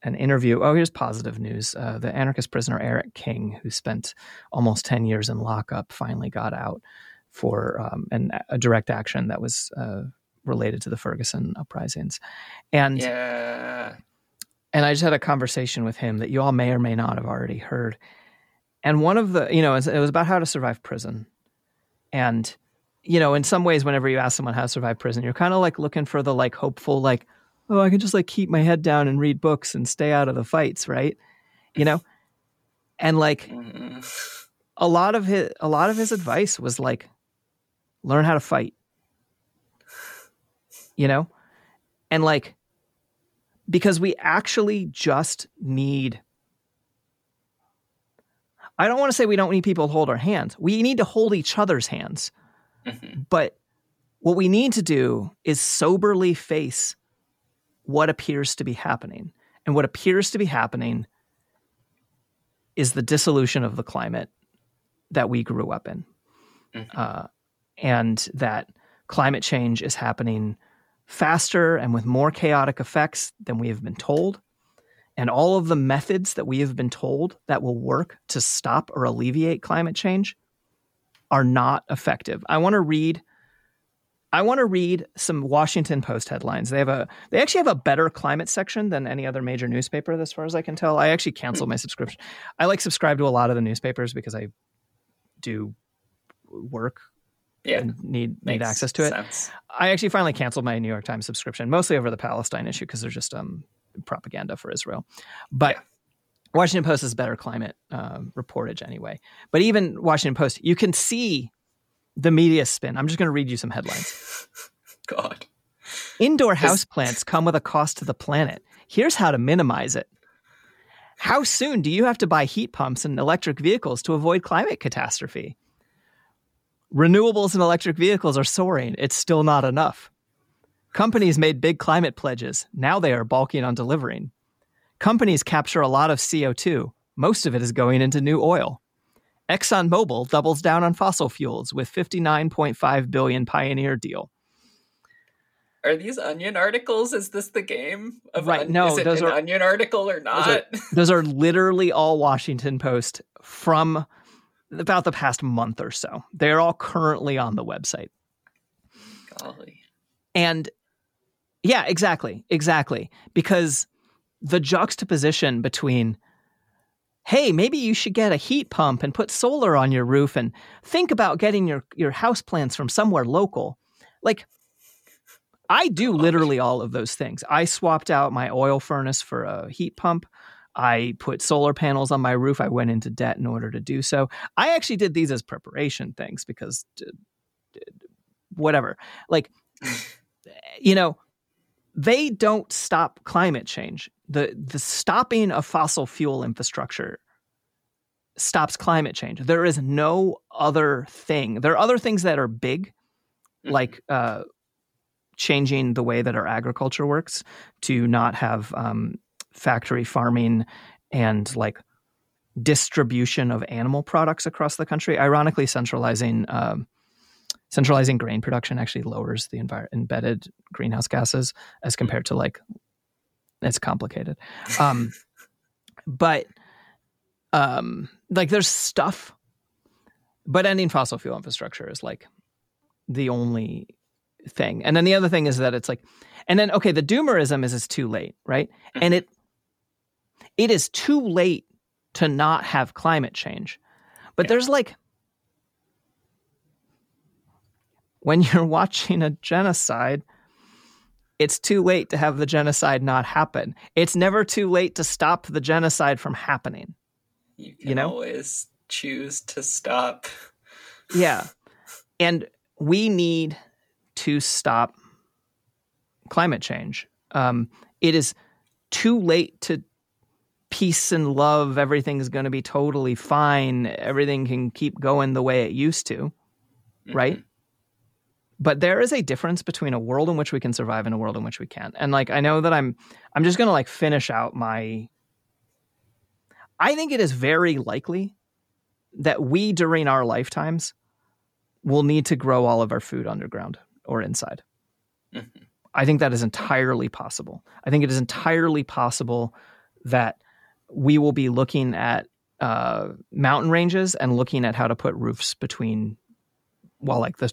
an interview. Oh, here's positive news. Uh, the anarchist prisoner Eric King, who spent almost 10 years in lockup, finally got out for um, an, a direct action that was uh, related to the Ferguson uprisings. And Yeah. and I just had a conversation with him that you all may or may not have already heard. And one of the, you know, it was, about how to survive prison. And, you know, in some ways, whenever you ask someone how to survive prison, you're kind of like looking for the like hopeful, like, oh, I can just like keep my head down and read books and stay out of the fights, right? You know? And like a lot of his a lot of his advice was like learn how to fight. You know? And like because we actually just need I don't want to say we don't need people to hold our hands. We need to hold each other's hands. Mhm. But what we need to do is soberly face what appears to be happening. And what appears to be happening is the dissolution of the climate that we grew up in. Mhm. Uh, and that climate change is happening faster and with more chaotic effects than we have been told. And all of the methods that we have been told that will work to stop or alleviate climate change are not effective. I want to read I want to read some Washington Post headlines. They have a they actually have a better climate section than any other major newspaper as far as I can tell. I actually canceled my subscription. I like subscribe to a lot of the newspapers because I do work Yeah. and need need access to it. sense. I actually finally canceled my New York Times subscription, mostly over the Palestine issue because they're just um, propaganda for Israel. But Yeah. Washington Post is better climate um, reportage anyway. But even Washington Post, you can see the media spin. I'm just going to read you some headlines. God. Indoor houseplants come with a cost to the planet. Here's how to minimize it. How soon do you have to buy heat pumps and electric vehicles to avoid climate catastrophe? Renewables and electric vehicles are soaring. It's still not enough. Companies made big climate pledges. Now they are balking on delivering. Companies capture a lot of CO2. Most of it is going into new oil. ExxonMobil doubles down on fossil fuels with 59.5 billion pioneer deal. Are these onion articles? Is this the game? Of Right, on- no, is it those an are- onion article or are- not? Those are literally all Washington Post from about the past month or so. They're all currently on the website. Golly. And yeah, exactly. Exactly. Because the juxtaposition between, hey, maybe you should get a heat pump and put solar on your roof and think about getting your, your house plants from somewhere local. Like, I do literally all of those things. I swapped out my oil furnace for a heat pump. I put solar panels on my roof. I went into debt in order to do so. I actually did these as preparation things because, whatever. Like, you know, they don't stop climate change. The the stopping of fossil fuel infrastructure stops climate change. There is no other thing. There are other things that are big, Mhm. like uh, changing the way that our agriculture works to not have um, factory farming and like distribution of animal products across the country. Ironically, centralizing um, centralizing grain production actually lowers the envir- embedded greenhouse gases as compared to like it's complicated. Um, but um, like there's stuff, but ending fossil fuel infrastructure is like the only thing. And then the other thing is that it's like, and then okay, the doomerism is it's too late, right? And it it is too late to not have climate change. But there's like when you're watching a genocide, it's too late to have the genocide not happen. It's never too late to stop the genocide from happening. You can You know? always choose to stop. Yeah. And we need to stop climate change. Um, it is too late to peace and love. Everything's going to be totally fine. Everything can keep going the way it used to, right? But there is a difference between a world in which we can survive and a world in which we can't. And like I know that I'm I'm just going to like finish out my I think it is very likely that we during our lifetimes will need to grow all of our food underground or inside. Mhm. I think that is entirely possible. I think it is entirely possible that we will be looking at uh, mountain ranges and looking at how to put roofs between, well, like the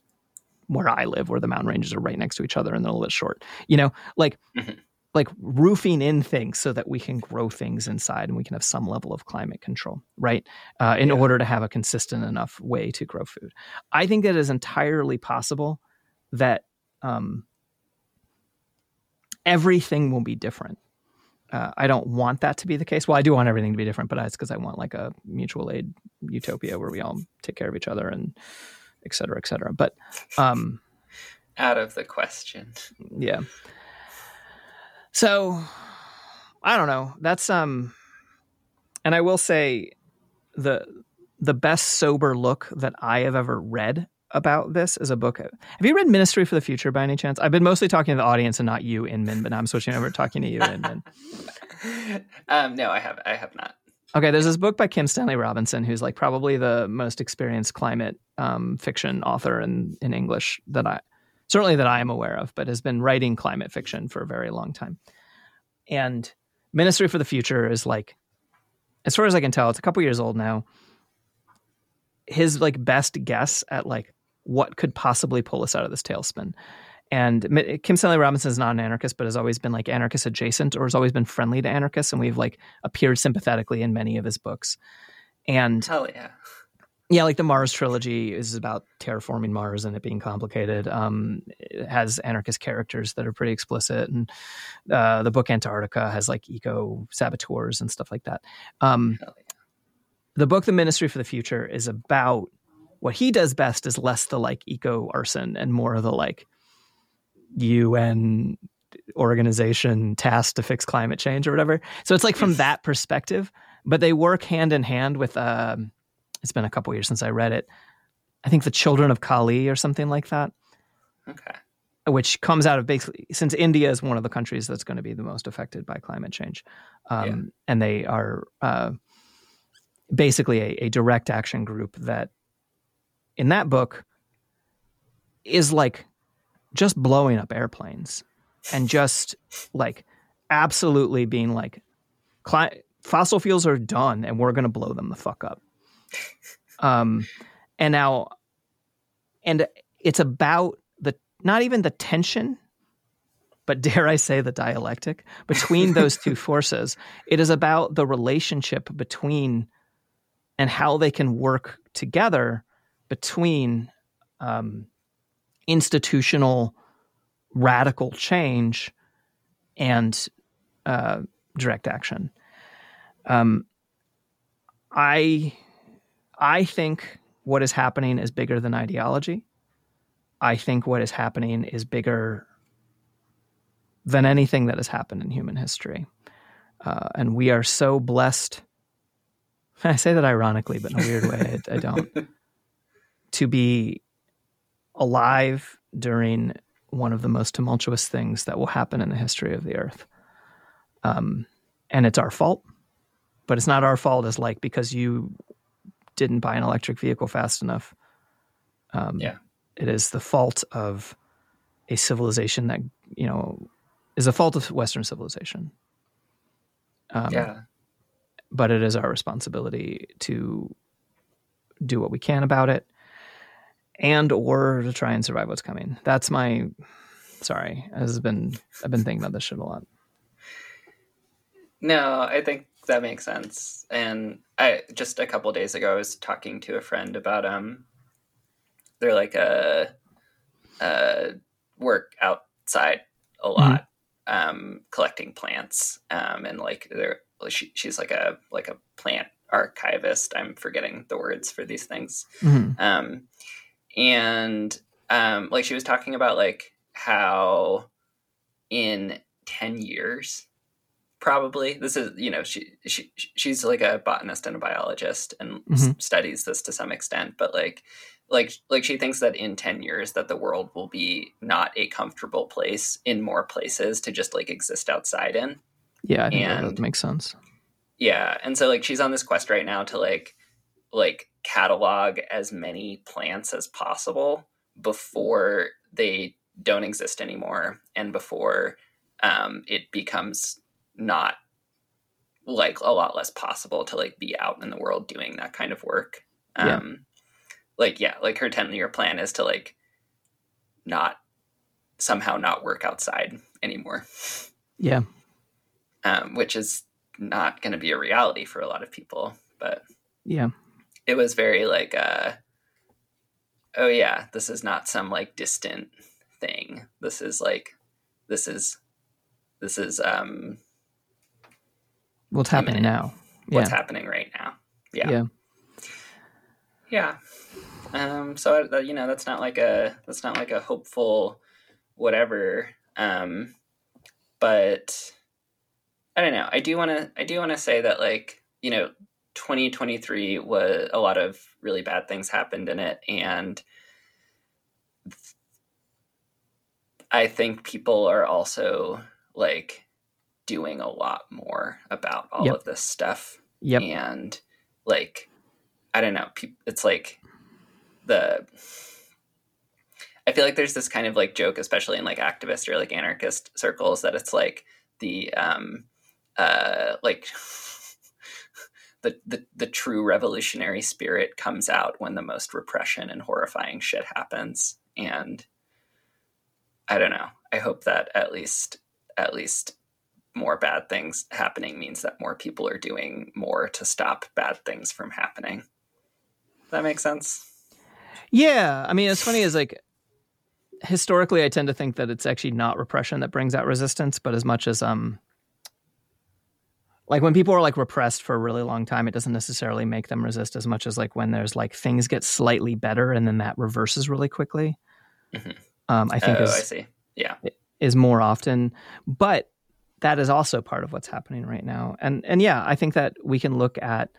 where I live, where the mountain ranges are right next to each other and they're a little bit short. You know, like Mhm. like roofing in things so that we can grow things inside and we can have some level of climate control, right? Uh, in Yeah. order to have a consistent enough way to grow food. I think it is entirely possible that um, everything will be different. Uh, I don't want that to be the case. Well, I do want everything to be different, but it's because I want like a mutual aid utopia where we all take care of each other and et cetera, et cetera. But um, Out of the question. yeah. So I don't know. That's um and I will say the the best sober look that I have ever read about this is a book. Have you read Ministry for the Future by any chance? I've been mostly talking to the audience and not you, Inmn, but now I'm switching over to talking to you, Inmn. um, no, I have I have not. Okay, there's this book by Kim Stanley Robinson, who's like probably the most experienced climate um, fiction author in in English that I certainly that I am aware of, but has been writing climate fiction for a very long time. And Ministry for the Future is like, as far as I can tell, it's a couple years old now. His like best guess at like what could possibly pull us out of this tailspin. And Kim Stanley Robinson is not an anarchist, but has always been like anarchist adjacent or has always been friendly to anarchists. And we've like appeared sympathetically in many of his books. And Hell yeah. yeah, like the Mars trilogy is about terraforming Mars and it being complicated. Um, it has anarchist characters that are pretty explicit, and uh, the book Antarctica has like eco saboteurs and stuff like that. Um, yeah. the book The Ministry for the Future is about what he does best is less the like eco arson and more of the like UN organization tasked to fix climate change or whatever. So it's like from that perspective, but they work hand in hand with. Um, it's been a couple years since I read it. I think the Children of Kali or something like that, Okay. which comes out of basically since India is one of the countries that's going to be the most affected by climate change, um, Yeah. and they are uh, basically a, a direct action group that, in that book, is like just blowing up airplanes and just like absolutely being like, cli- fossil fuels are done and we're going to blow them the fuck up. Um, and now, and it's about the not even the tension, but dare I say the dialectic between those two forces. It is about the relationship between and how they can work together between um, institutional radical change and uh, direct action. Um, I I think what is happening is bigger than ideology. I think what is happening is bigger than anything that has happened in human history. Uh, and we are so blessed. I say that ironically, but in a weird way, I, I don't. To be alive during one of the most tumultuous things that will happen in the history of the earth. Um, and it's our fault. but it's not our fault as like because you didn't buy an electric vehicle fast enough. Um, Yeah. it is the fault of a civilization that you know is a fault of Western civilization. Um, yeah. but it is our responsibility to do what we can about it and or to try and survive what's coming that's my sorry has been i've been thinking about this shit a lot No, I think that makes sense. And I just a couple days ago I was talking to a friend about um they're like a uh work outside a lot um collecting plants um and like they're she, she's like a like a plant archivist. I'm forgetting the words for these things. Mhm. um, and um, like she was talking about like how in 10 years probably this is you know she, she she's like a botanist and a biologist and s- Mhm. studies this to some extent but like like like she thinks that in 10 years that the world will be not a comfortable place in more places to just like exist outside in yeah i think that, And- that makes sense yeah, and so like she's on this quest right now to like like catalog as many plants as possible before they don't exist anymore and before um, it becomes not like a lot less possible to like be out in the world doing that kind of work. Yeah. Um, like yeah, like her 10 year plan is to like not somehow not work outside anymore yeah um, which is not going to be a reality for a lot of people. But yeah it was very like, uh, oh yeah, this is not some like distant thing. This is like, this is, this is um, what's happening Imminent. now what's happening right now. Yeah, yeah yeah. Um, so you know, that's not like a that's not like a hopeful whatever. Um, but I don't know. I do want to I do want to say that like you know 2023 was a lot of really bad things happened in it and I think people are also like doing a lot more about all Yep. of this stuff yep and like i don't know it's like the i feel like there's this kind of like joke especially in like activist or like anarchist circles that it's like the um uh like the, the the true revolutionary spirit comes out when the most repression and horrifying shit happens and i don't know i hope that at least at least more bad things happening means that more people are doing more to stop bad things from happening. Does That make sense. Yeah, I mean, it's funny is like historically, I tend to think that it's actually not repression that brings out resistance, but as much as um, like when people are like repressed for a really long time, it doesn't necessarily make them resist as much as like when there's like things get slightly better and then that reverses really quickly. Mhm. Um, I think oh, is I see. Yeah. is more often, but that is also part of what's happening right now. And and yeah, I think that we can look at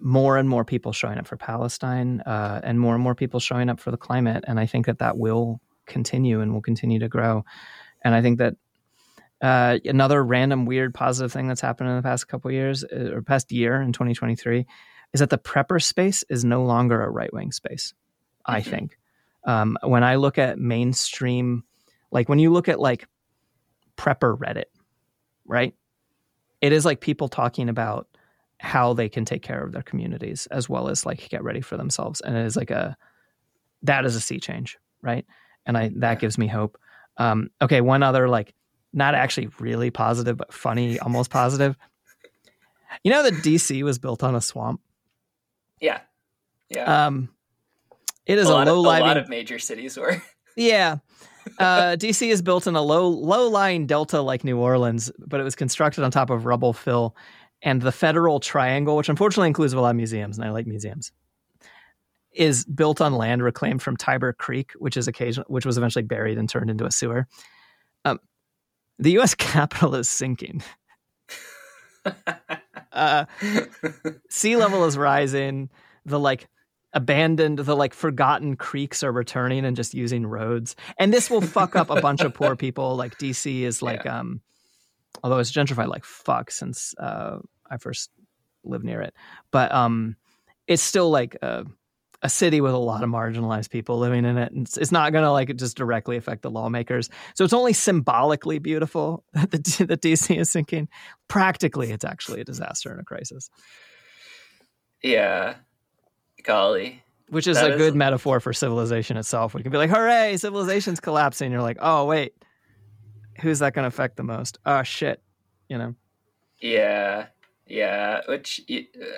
more and more people showing up for Palestine, uh, and more and more people showing up for the climate, and I think that that will continue and will continue to grow. And I think that uh, another random weird positive thing that's happened in the past couple years uh, or past year in 2023 is that the prepper space is no longer a right wing space. I Mhm. think um, when I look at mainstream, like when you look at like prepper Reddit, right? It is like people talking about how they can take care of their communities as well as like get ready for themselves. And it is like a that is a sea change, right? And I that gives me hope. Um, okay, one other like not actually really positive, but funny, almost positive. You know that DC was built on a swamp. Yeah. Yeah. Um, it is a, a, low of, a lot of major cities were. Yeah. Uh, DC is built in a low low lying delta like New Orleans, but it was constructed on top of rubble fill. And the Federal Triangle, which unfortunately includes a lot of museums, and I like museums, is built on land reclaimed from Tiber Creek, which is occasion which was eventually buried and turned into a sewer. The U.S. capital is sinking. uh, sea level is rising. The like abandoned, the like forgotten creeks are returning and just using roads. And this will fuck up a bunch of poor people. Like DC is like, um, although it's gentrified like fuck since uh, I first lived near it, but um, it's still like a, a city with a lot of marginalized people living in it. And it's, it's not going to like just directly affect the lawmakers. So it's only symbolically beautiful that the that DC is sinking. Practically, it's actually a disaster and a crisis, Yeah. Golly. which is That a is- good metaphor for civilization itself. We can be like, "Hooray, civilization's collapsing." You're like, "Oh wait, who's that going to affect the most?" Oh shit, you know. Yeah. Yeah. Which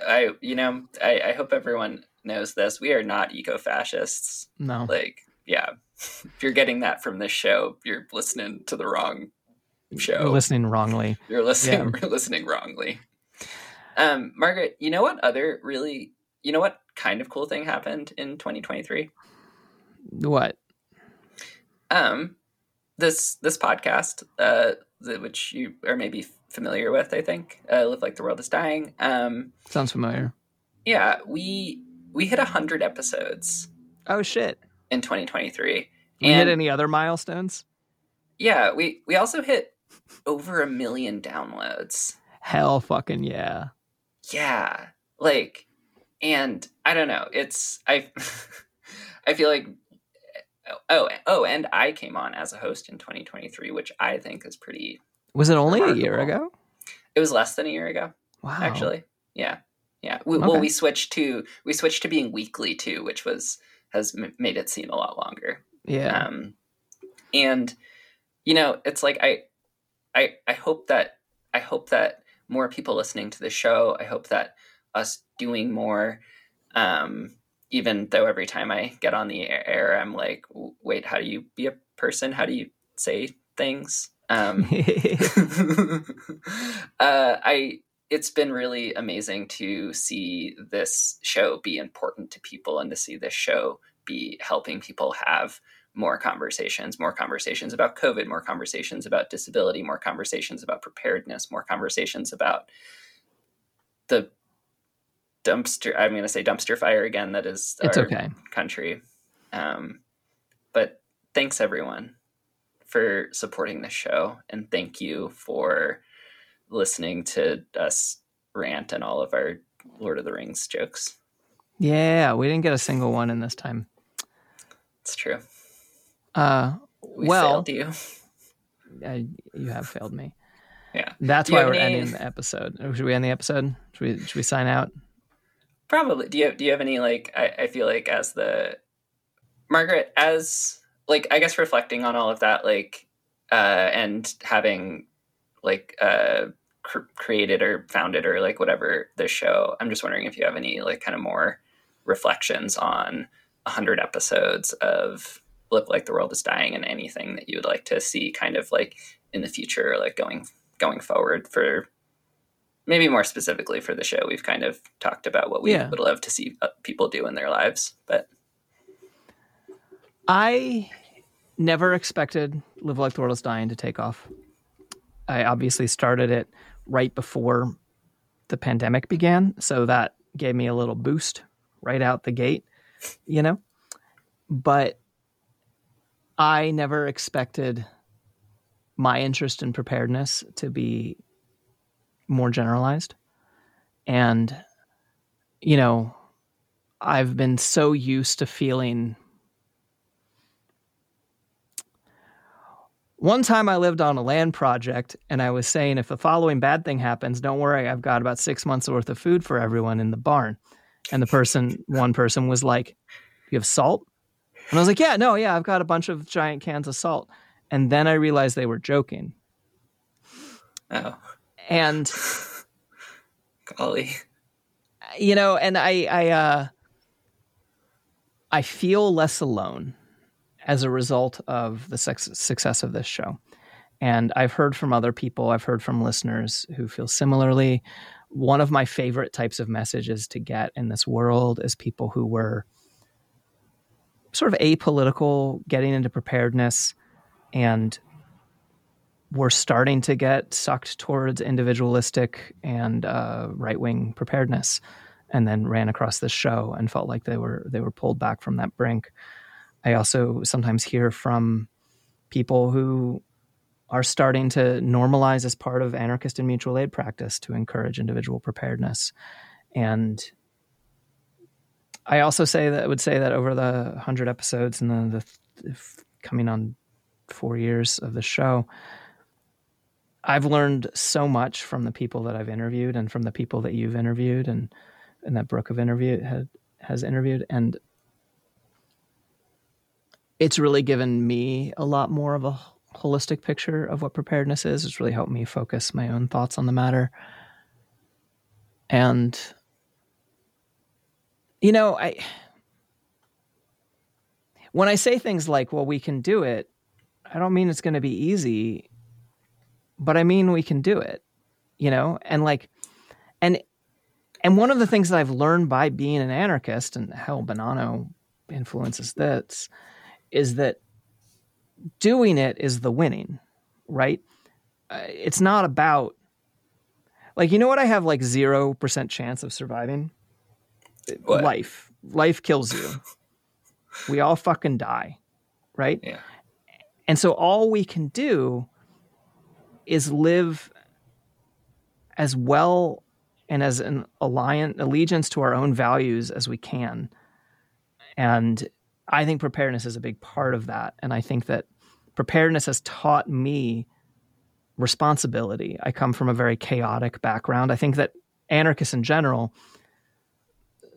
I, you know, I, I hope everyone knows this. We are not eco fascists. No, Like, yeah. If you're getting that from this show, you're listening to the wrong show. you're listening wrongly. You're listening you're listening wrongly. Um, Margaret, you know what other really you know what kind of cool thing happened in 2023? What? Um this this podcast, uh which you are maybe familiar with, I think. Uh Live Like the World is Dying. Um Sounds familiar. yeah, we we hit 100 episodes Oh shit. in 2023. We hit any other milestones? yeah, we we also hit over a million downloads. Hell fucking yeah. yeah like and i don't know it's i i feel like oh oh and i came on as a host in 2023 which i think is pretty Was it only a year ago? it was less than a year ago Wow. actually yeah yeah we, well we switched to we switched to being weekly too which was has m- made it seem a lot longer. Yeah. um and you know it's like i i i hope that i hope that more people listening to the show i hope that us doing more um even though every time i get on the air i'm like wait how do you be a person? How do you say things? Um uh, I it's been really amazing to see this show be important to people and to see this show be helping people have more conversations, more conversations about COVID, more conversations about disability, more conversations about preparedness, more conversations about the dumpster. I'm going to say dumpster fire again. That is it's our okay. country. Um, but thanks everyone for supporting the show, and thank you for listening to us rant and all of our Lord of the Rings jokes. Yeah, we didn't get a single one in this time. It's true. Uh We well, failed you. I, you have failed me. Yeah. That's why we're any- ending the episode. Should we end the episode? Should we should we sign out? Probably. Do you do you have any like? I, I feel like as the Margaret as like I guess reflecting on all of that like uh and having like uh cr- created or founded or like whatever this show. I'm just wondering if you have any like kind of more reflections on hundred episodes of Look Like the World is Dying and anything that you would like to see kind of like in the future, like going going forward for maybe more specifically for the show. We've kind of talked about what we Yeah. would love to see uh, people do in their lives, but I never expected Live Like the World is Dying to take off. I obviously started it right before the pandemic began, so that gave me a little boost right out the gate, you know? But I never expected my interest in preparedness to be more generalized. And, you know, I've been so used to feeling One time I lived on a land project and I was saying, if the following bad thing happens, don't worry, I've got about six months worth of food for everyone in the barn. And the person, one person was like, You have salt? And I was like, Yeah, no, yeah, I've got a bunch of giant cans of salt. And then I realized they were joking. oh, And, golly. you know, and I, I, uh, I feel less alone as a result of the success of this show. And I've heard from other people, I've heard from listeners who feel similarly. One of my favorite types of messages to get in this world is people who were sort of apolitical, getting into preparedness, and were starting to get sucked towards individualistic and uh, right wing preparedness, and then ran across this show and felt like they were they were pulled back from that brink. I also sometimes hear from people who are starting to normalize as part of anarchist and mutual aid practice to encourage individual preparedness. And I also say that would say that over the 100 episodes and the, the coming on four years of the show, I've learned so much from the people that I've interviewed and from the people that you've interviewed and and that Brooke have interviewed had, has interviewed and it's really given me a lot more of a holistic picture of what preparedness is. It's really helped me focus my own thoughts on the matter. And you know, I when I say things like, well, we can do it, I don't mean it's going to be easy, but I mean we can do it, you know? And like and and one of the things that I've learned by being an anarchist and how Bonanno influences this is that doing it is the winning, right? Uh, it's not about like you know what I have like 0% chance of surviving? What? Life. Life kills you. we all fucking die, right? Yeah. And so all we can do is live as well and as an alliance allegiance to our own values as we can. And I think preparedness is a big part of that. And I think that preparedness has taught me responsibility. I come from a very chaotic background. I think that anarchists in general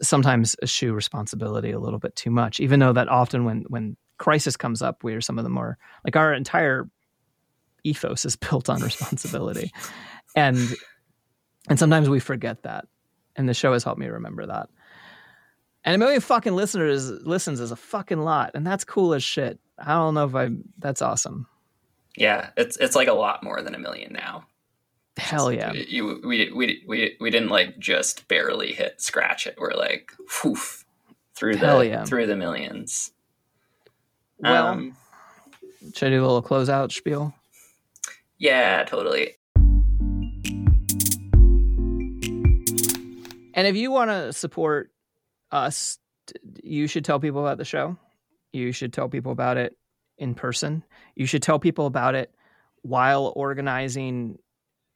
sometimes eschew responsibility a little bit too much, even though that often when when crisis comes up, we are some of the more like our entire ethos is built on responsibility. and and sometimes we forget that. And the show has helped me remember that. And a million fucking listeners listens is a fucking lot, and that's cool as shit. I don't know if I. That's awesome. Yeah, it's it's like a lot more than a million now. Hell yeah! You we we we we didn't like just barely hit scratch it. We're like, whoof, through the yeah. through the millions. Well, Um, should I do a little closeout spiel? yeah, totally. And if you want to support us, you should tell people about the show. You should tell people about it in person. You should tell people about it while organizing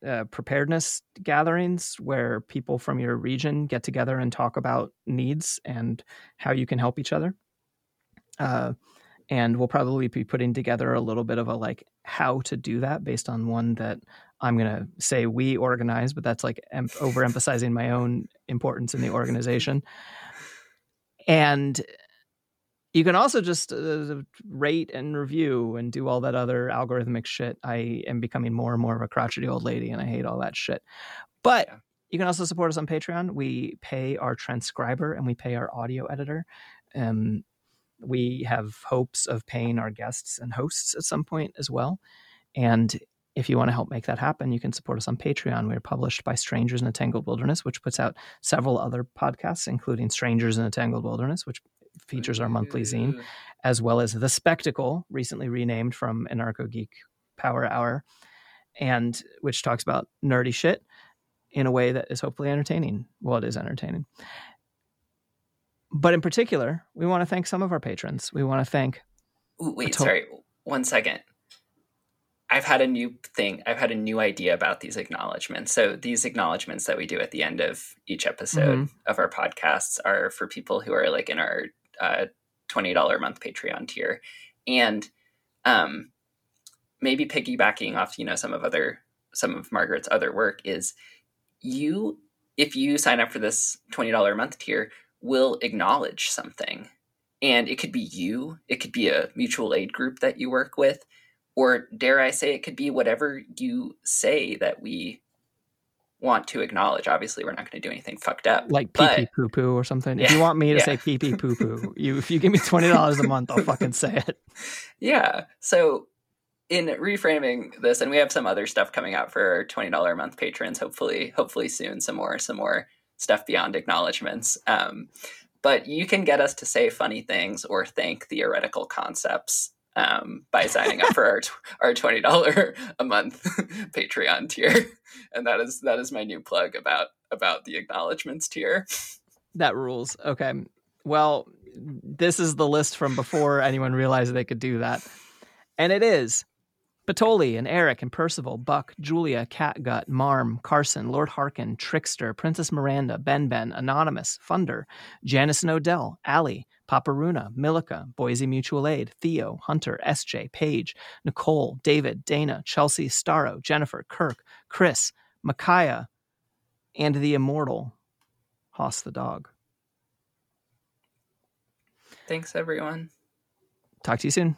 uh, preparedness gatherings where people from your region get together and talk about needs and how you can help each other. Uh, and we'll probably be putting together a little bit of a like how to do that based on one that I'm going to say we organize, but that's like em- overemphasizing my own importance in the organization. And you can also just uh, rate and review and do all that other algorithmic shit. I am becoming more and more of a crotchety old lady and I hate all that shit. But Yeah. you can also support us on Patreon. We pay our transcriber and we pay our audio editor. Um, we have hopes of paying our guests and hosts at some point as well. And if you want to help make that happen, you can support us on Patreon. We're published by Strangers in a Tangled Wilderness, which puts out several other podcasts, including Strangers in a Tangled Wilderness, which features our monthly zine, as well as The Spectacle, recently renamed from Anarcho Geek Power Hour, and which talks about nerdy shit in a way that is hopefully entertaining. Well, it is entertaining. But in particular, we want to thank some of our patrons. We want to thank Ooh, wait, to- sorry. One second. I've had a new thing. I've had a new idea about these acknowledgments. So these acknowledgments that we do at the end of each episode Mm-hmm. of our podcasts are for people who are like in our uh, twenty dollar a month Patreon tier, and um, maybe piggybacking off you know some of other some of Margaret's other work is you if you sign up for this twenty dollar a month tier will acknowledge something and it could be you it could be a mutual aid group that you work with or dare i say it could be whatever you say that we want to acknowledge obviously we're not going to do anything fucked up like pee pee poo poo or something. If you want me to yeah. say pee pee poo poo, you if you give me twenty dollars a month, I'll fucking say it. yeah so in reframing this and we have some other stuff coming out for our $20 a month patrons hopefully hopefully soon some more some more stuff beyond acknowledgments um, but you can get us to say funny things or think theoretical concepts um, by signing up for our our twenty dollar a month Patreon tier, and that is that is my new plug about about the acknowledgments tier. That rules. Okay. Well, this is the list from before anyone realized they could do that. And it is Batoli and Eric and Percival, Buck, Julia, Catgut, Marm, Carson, Lord Harkin, Trickster, Princess Miranda, Ben Ben, Anonymous, Funder, Janice and Odell, Allie, Paparuna, Milica, Boise Mutual Aid, Theo, Hunter, SJ, Paige, Nicole, David, Dana, Chelsea, Starro, Jennifer, Kirk, Chris, Micaiah, and the immortal Hoss the dog. Thanks, everyone. Talk to you soon.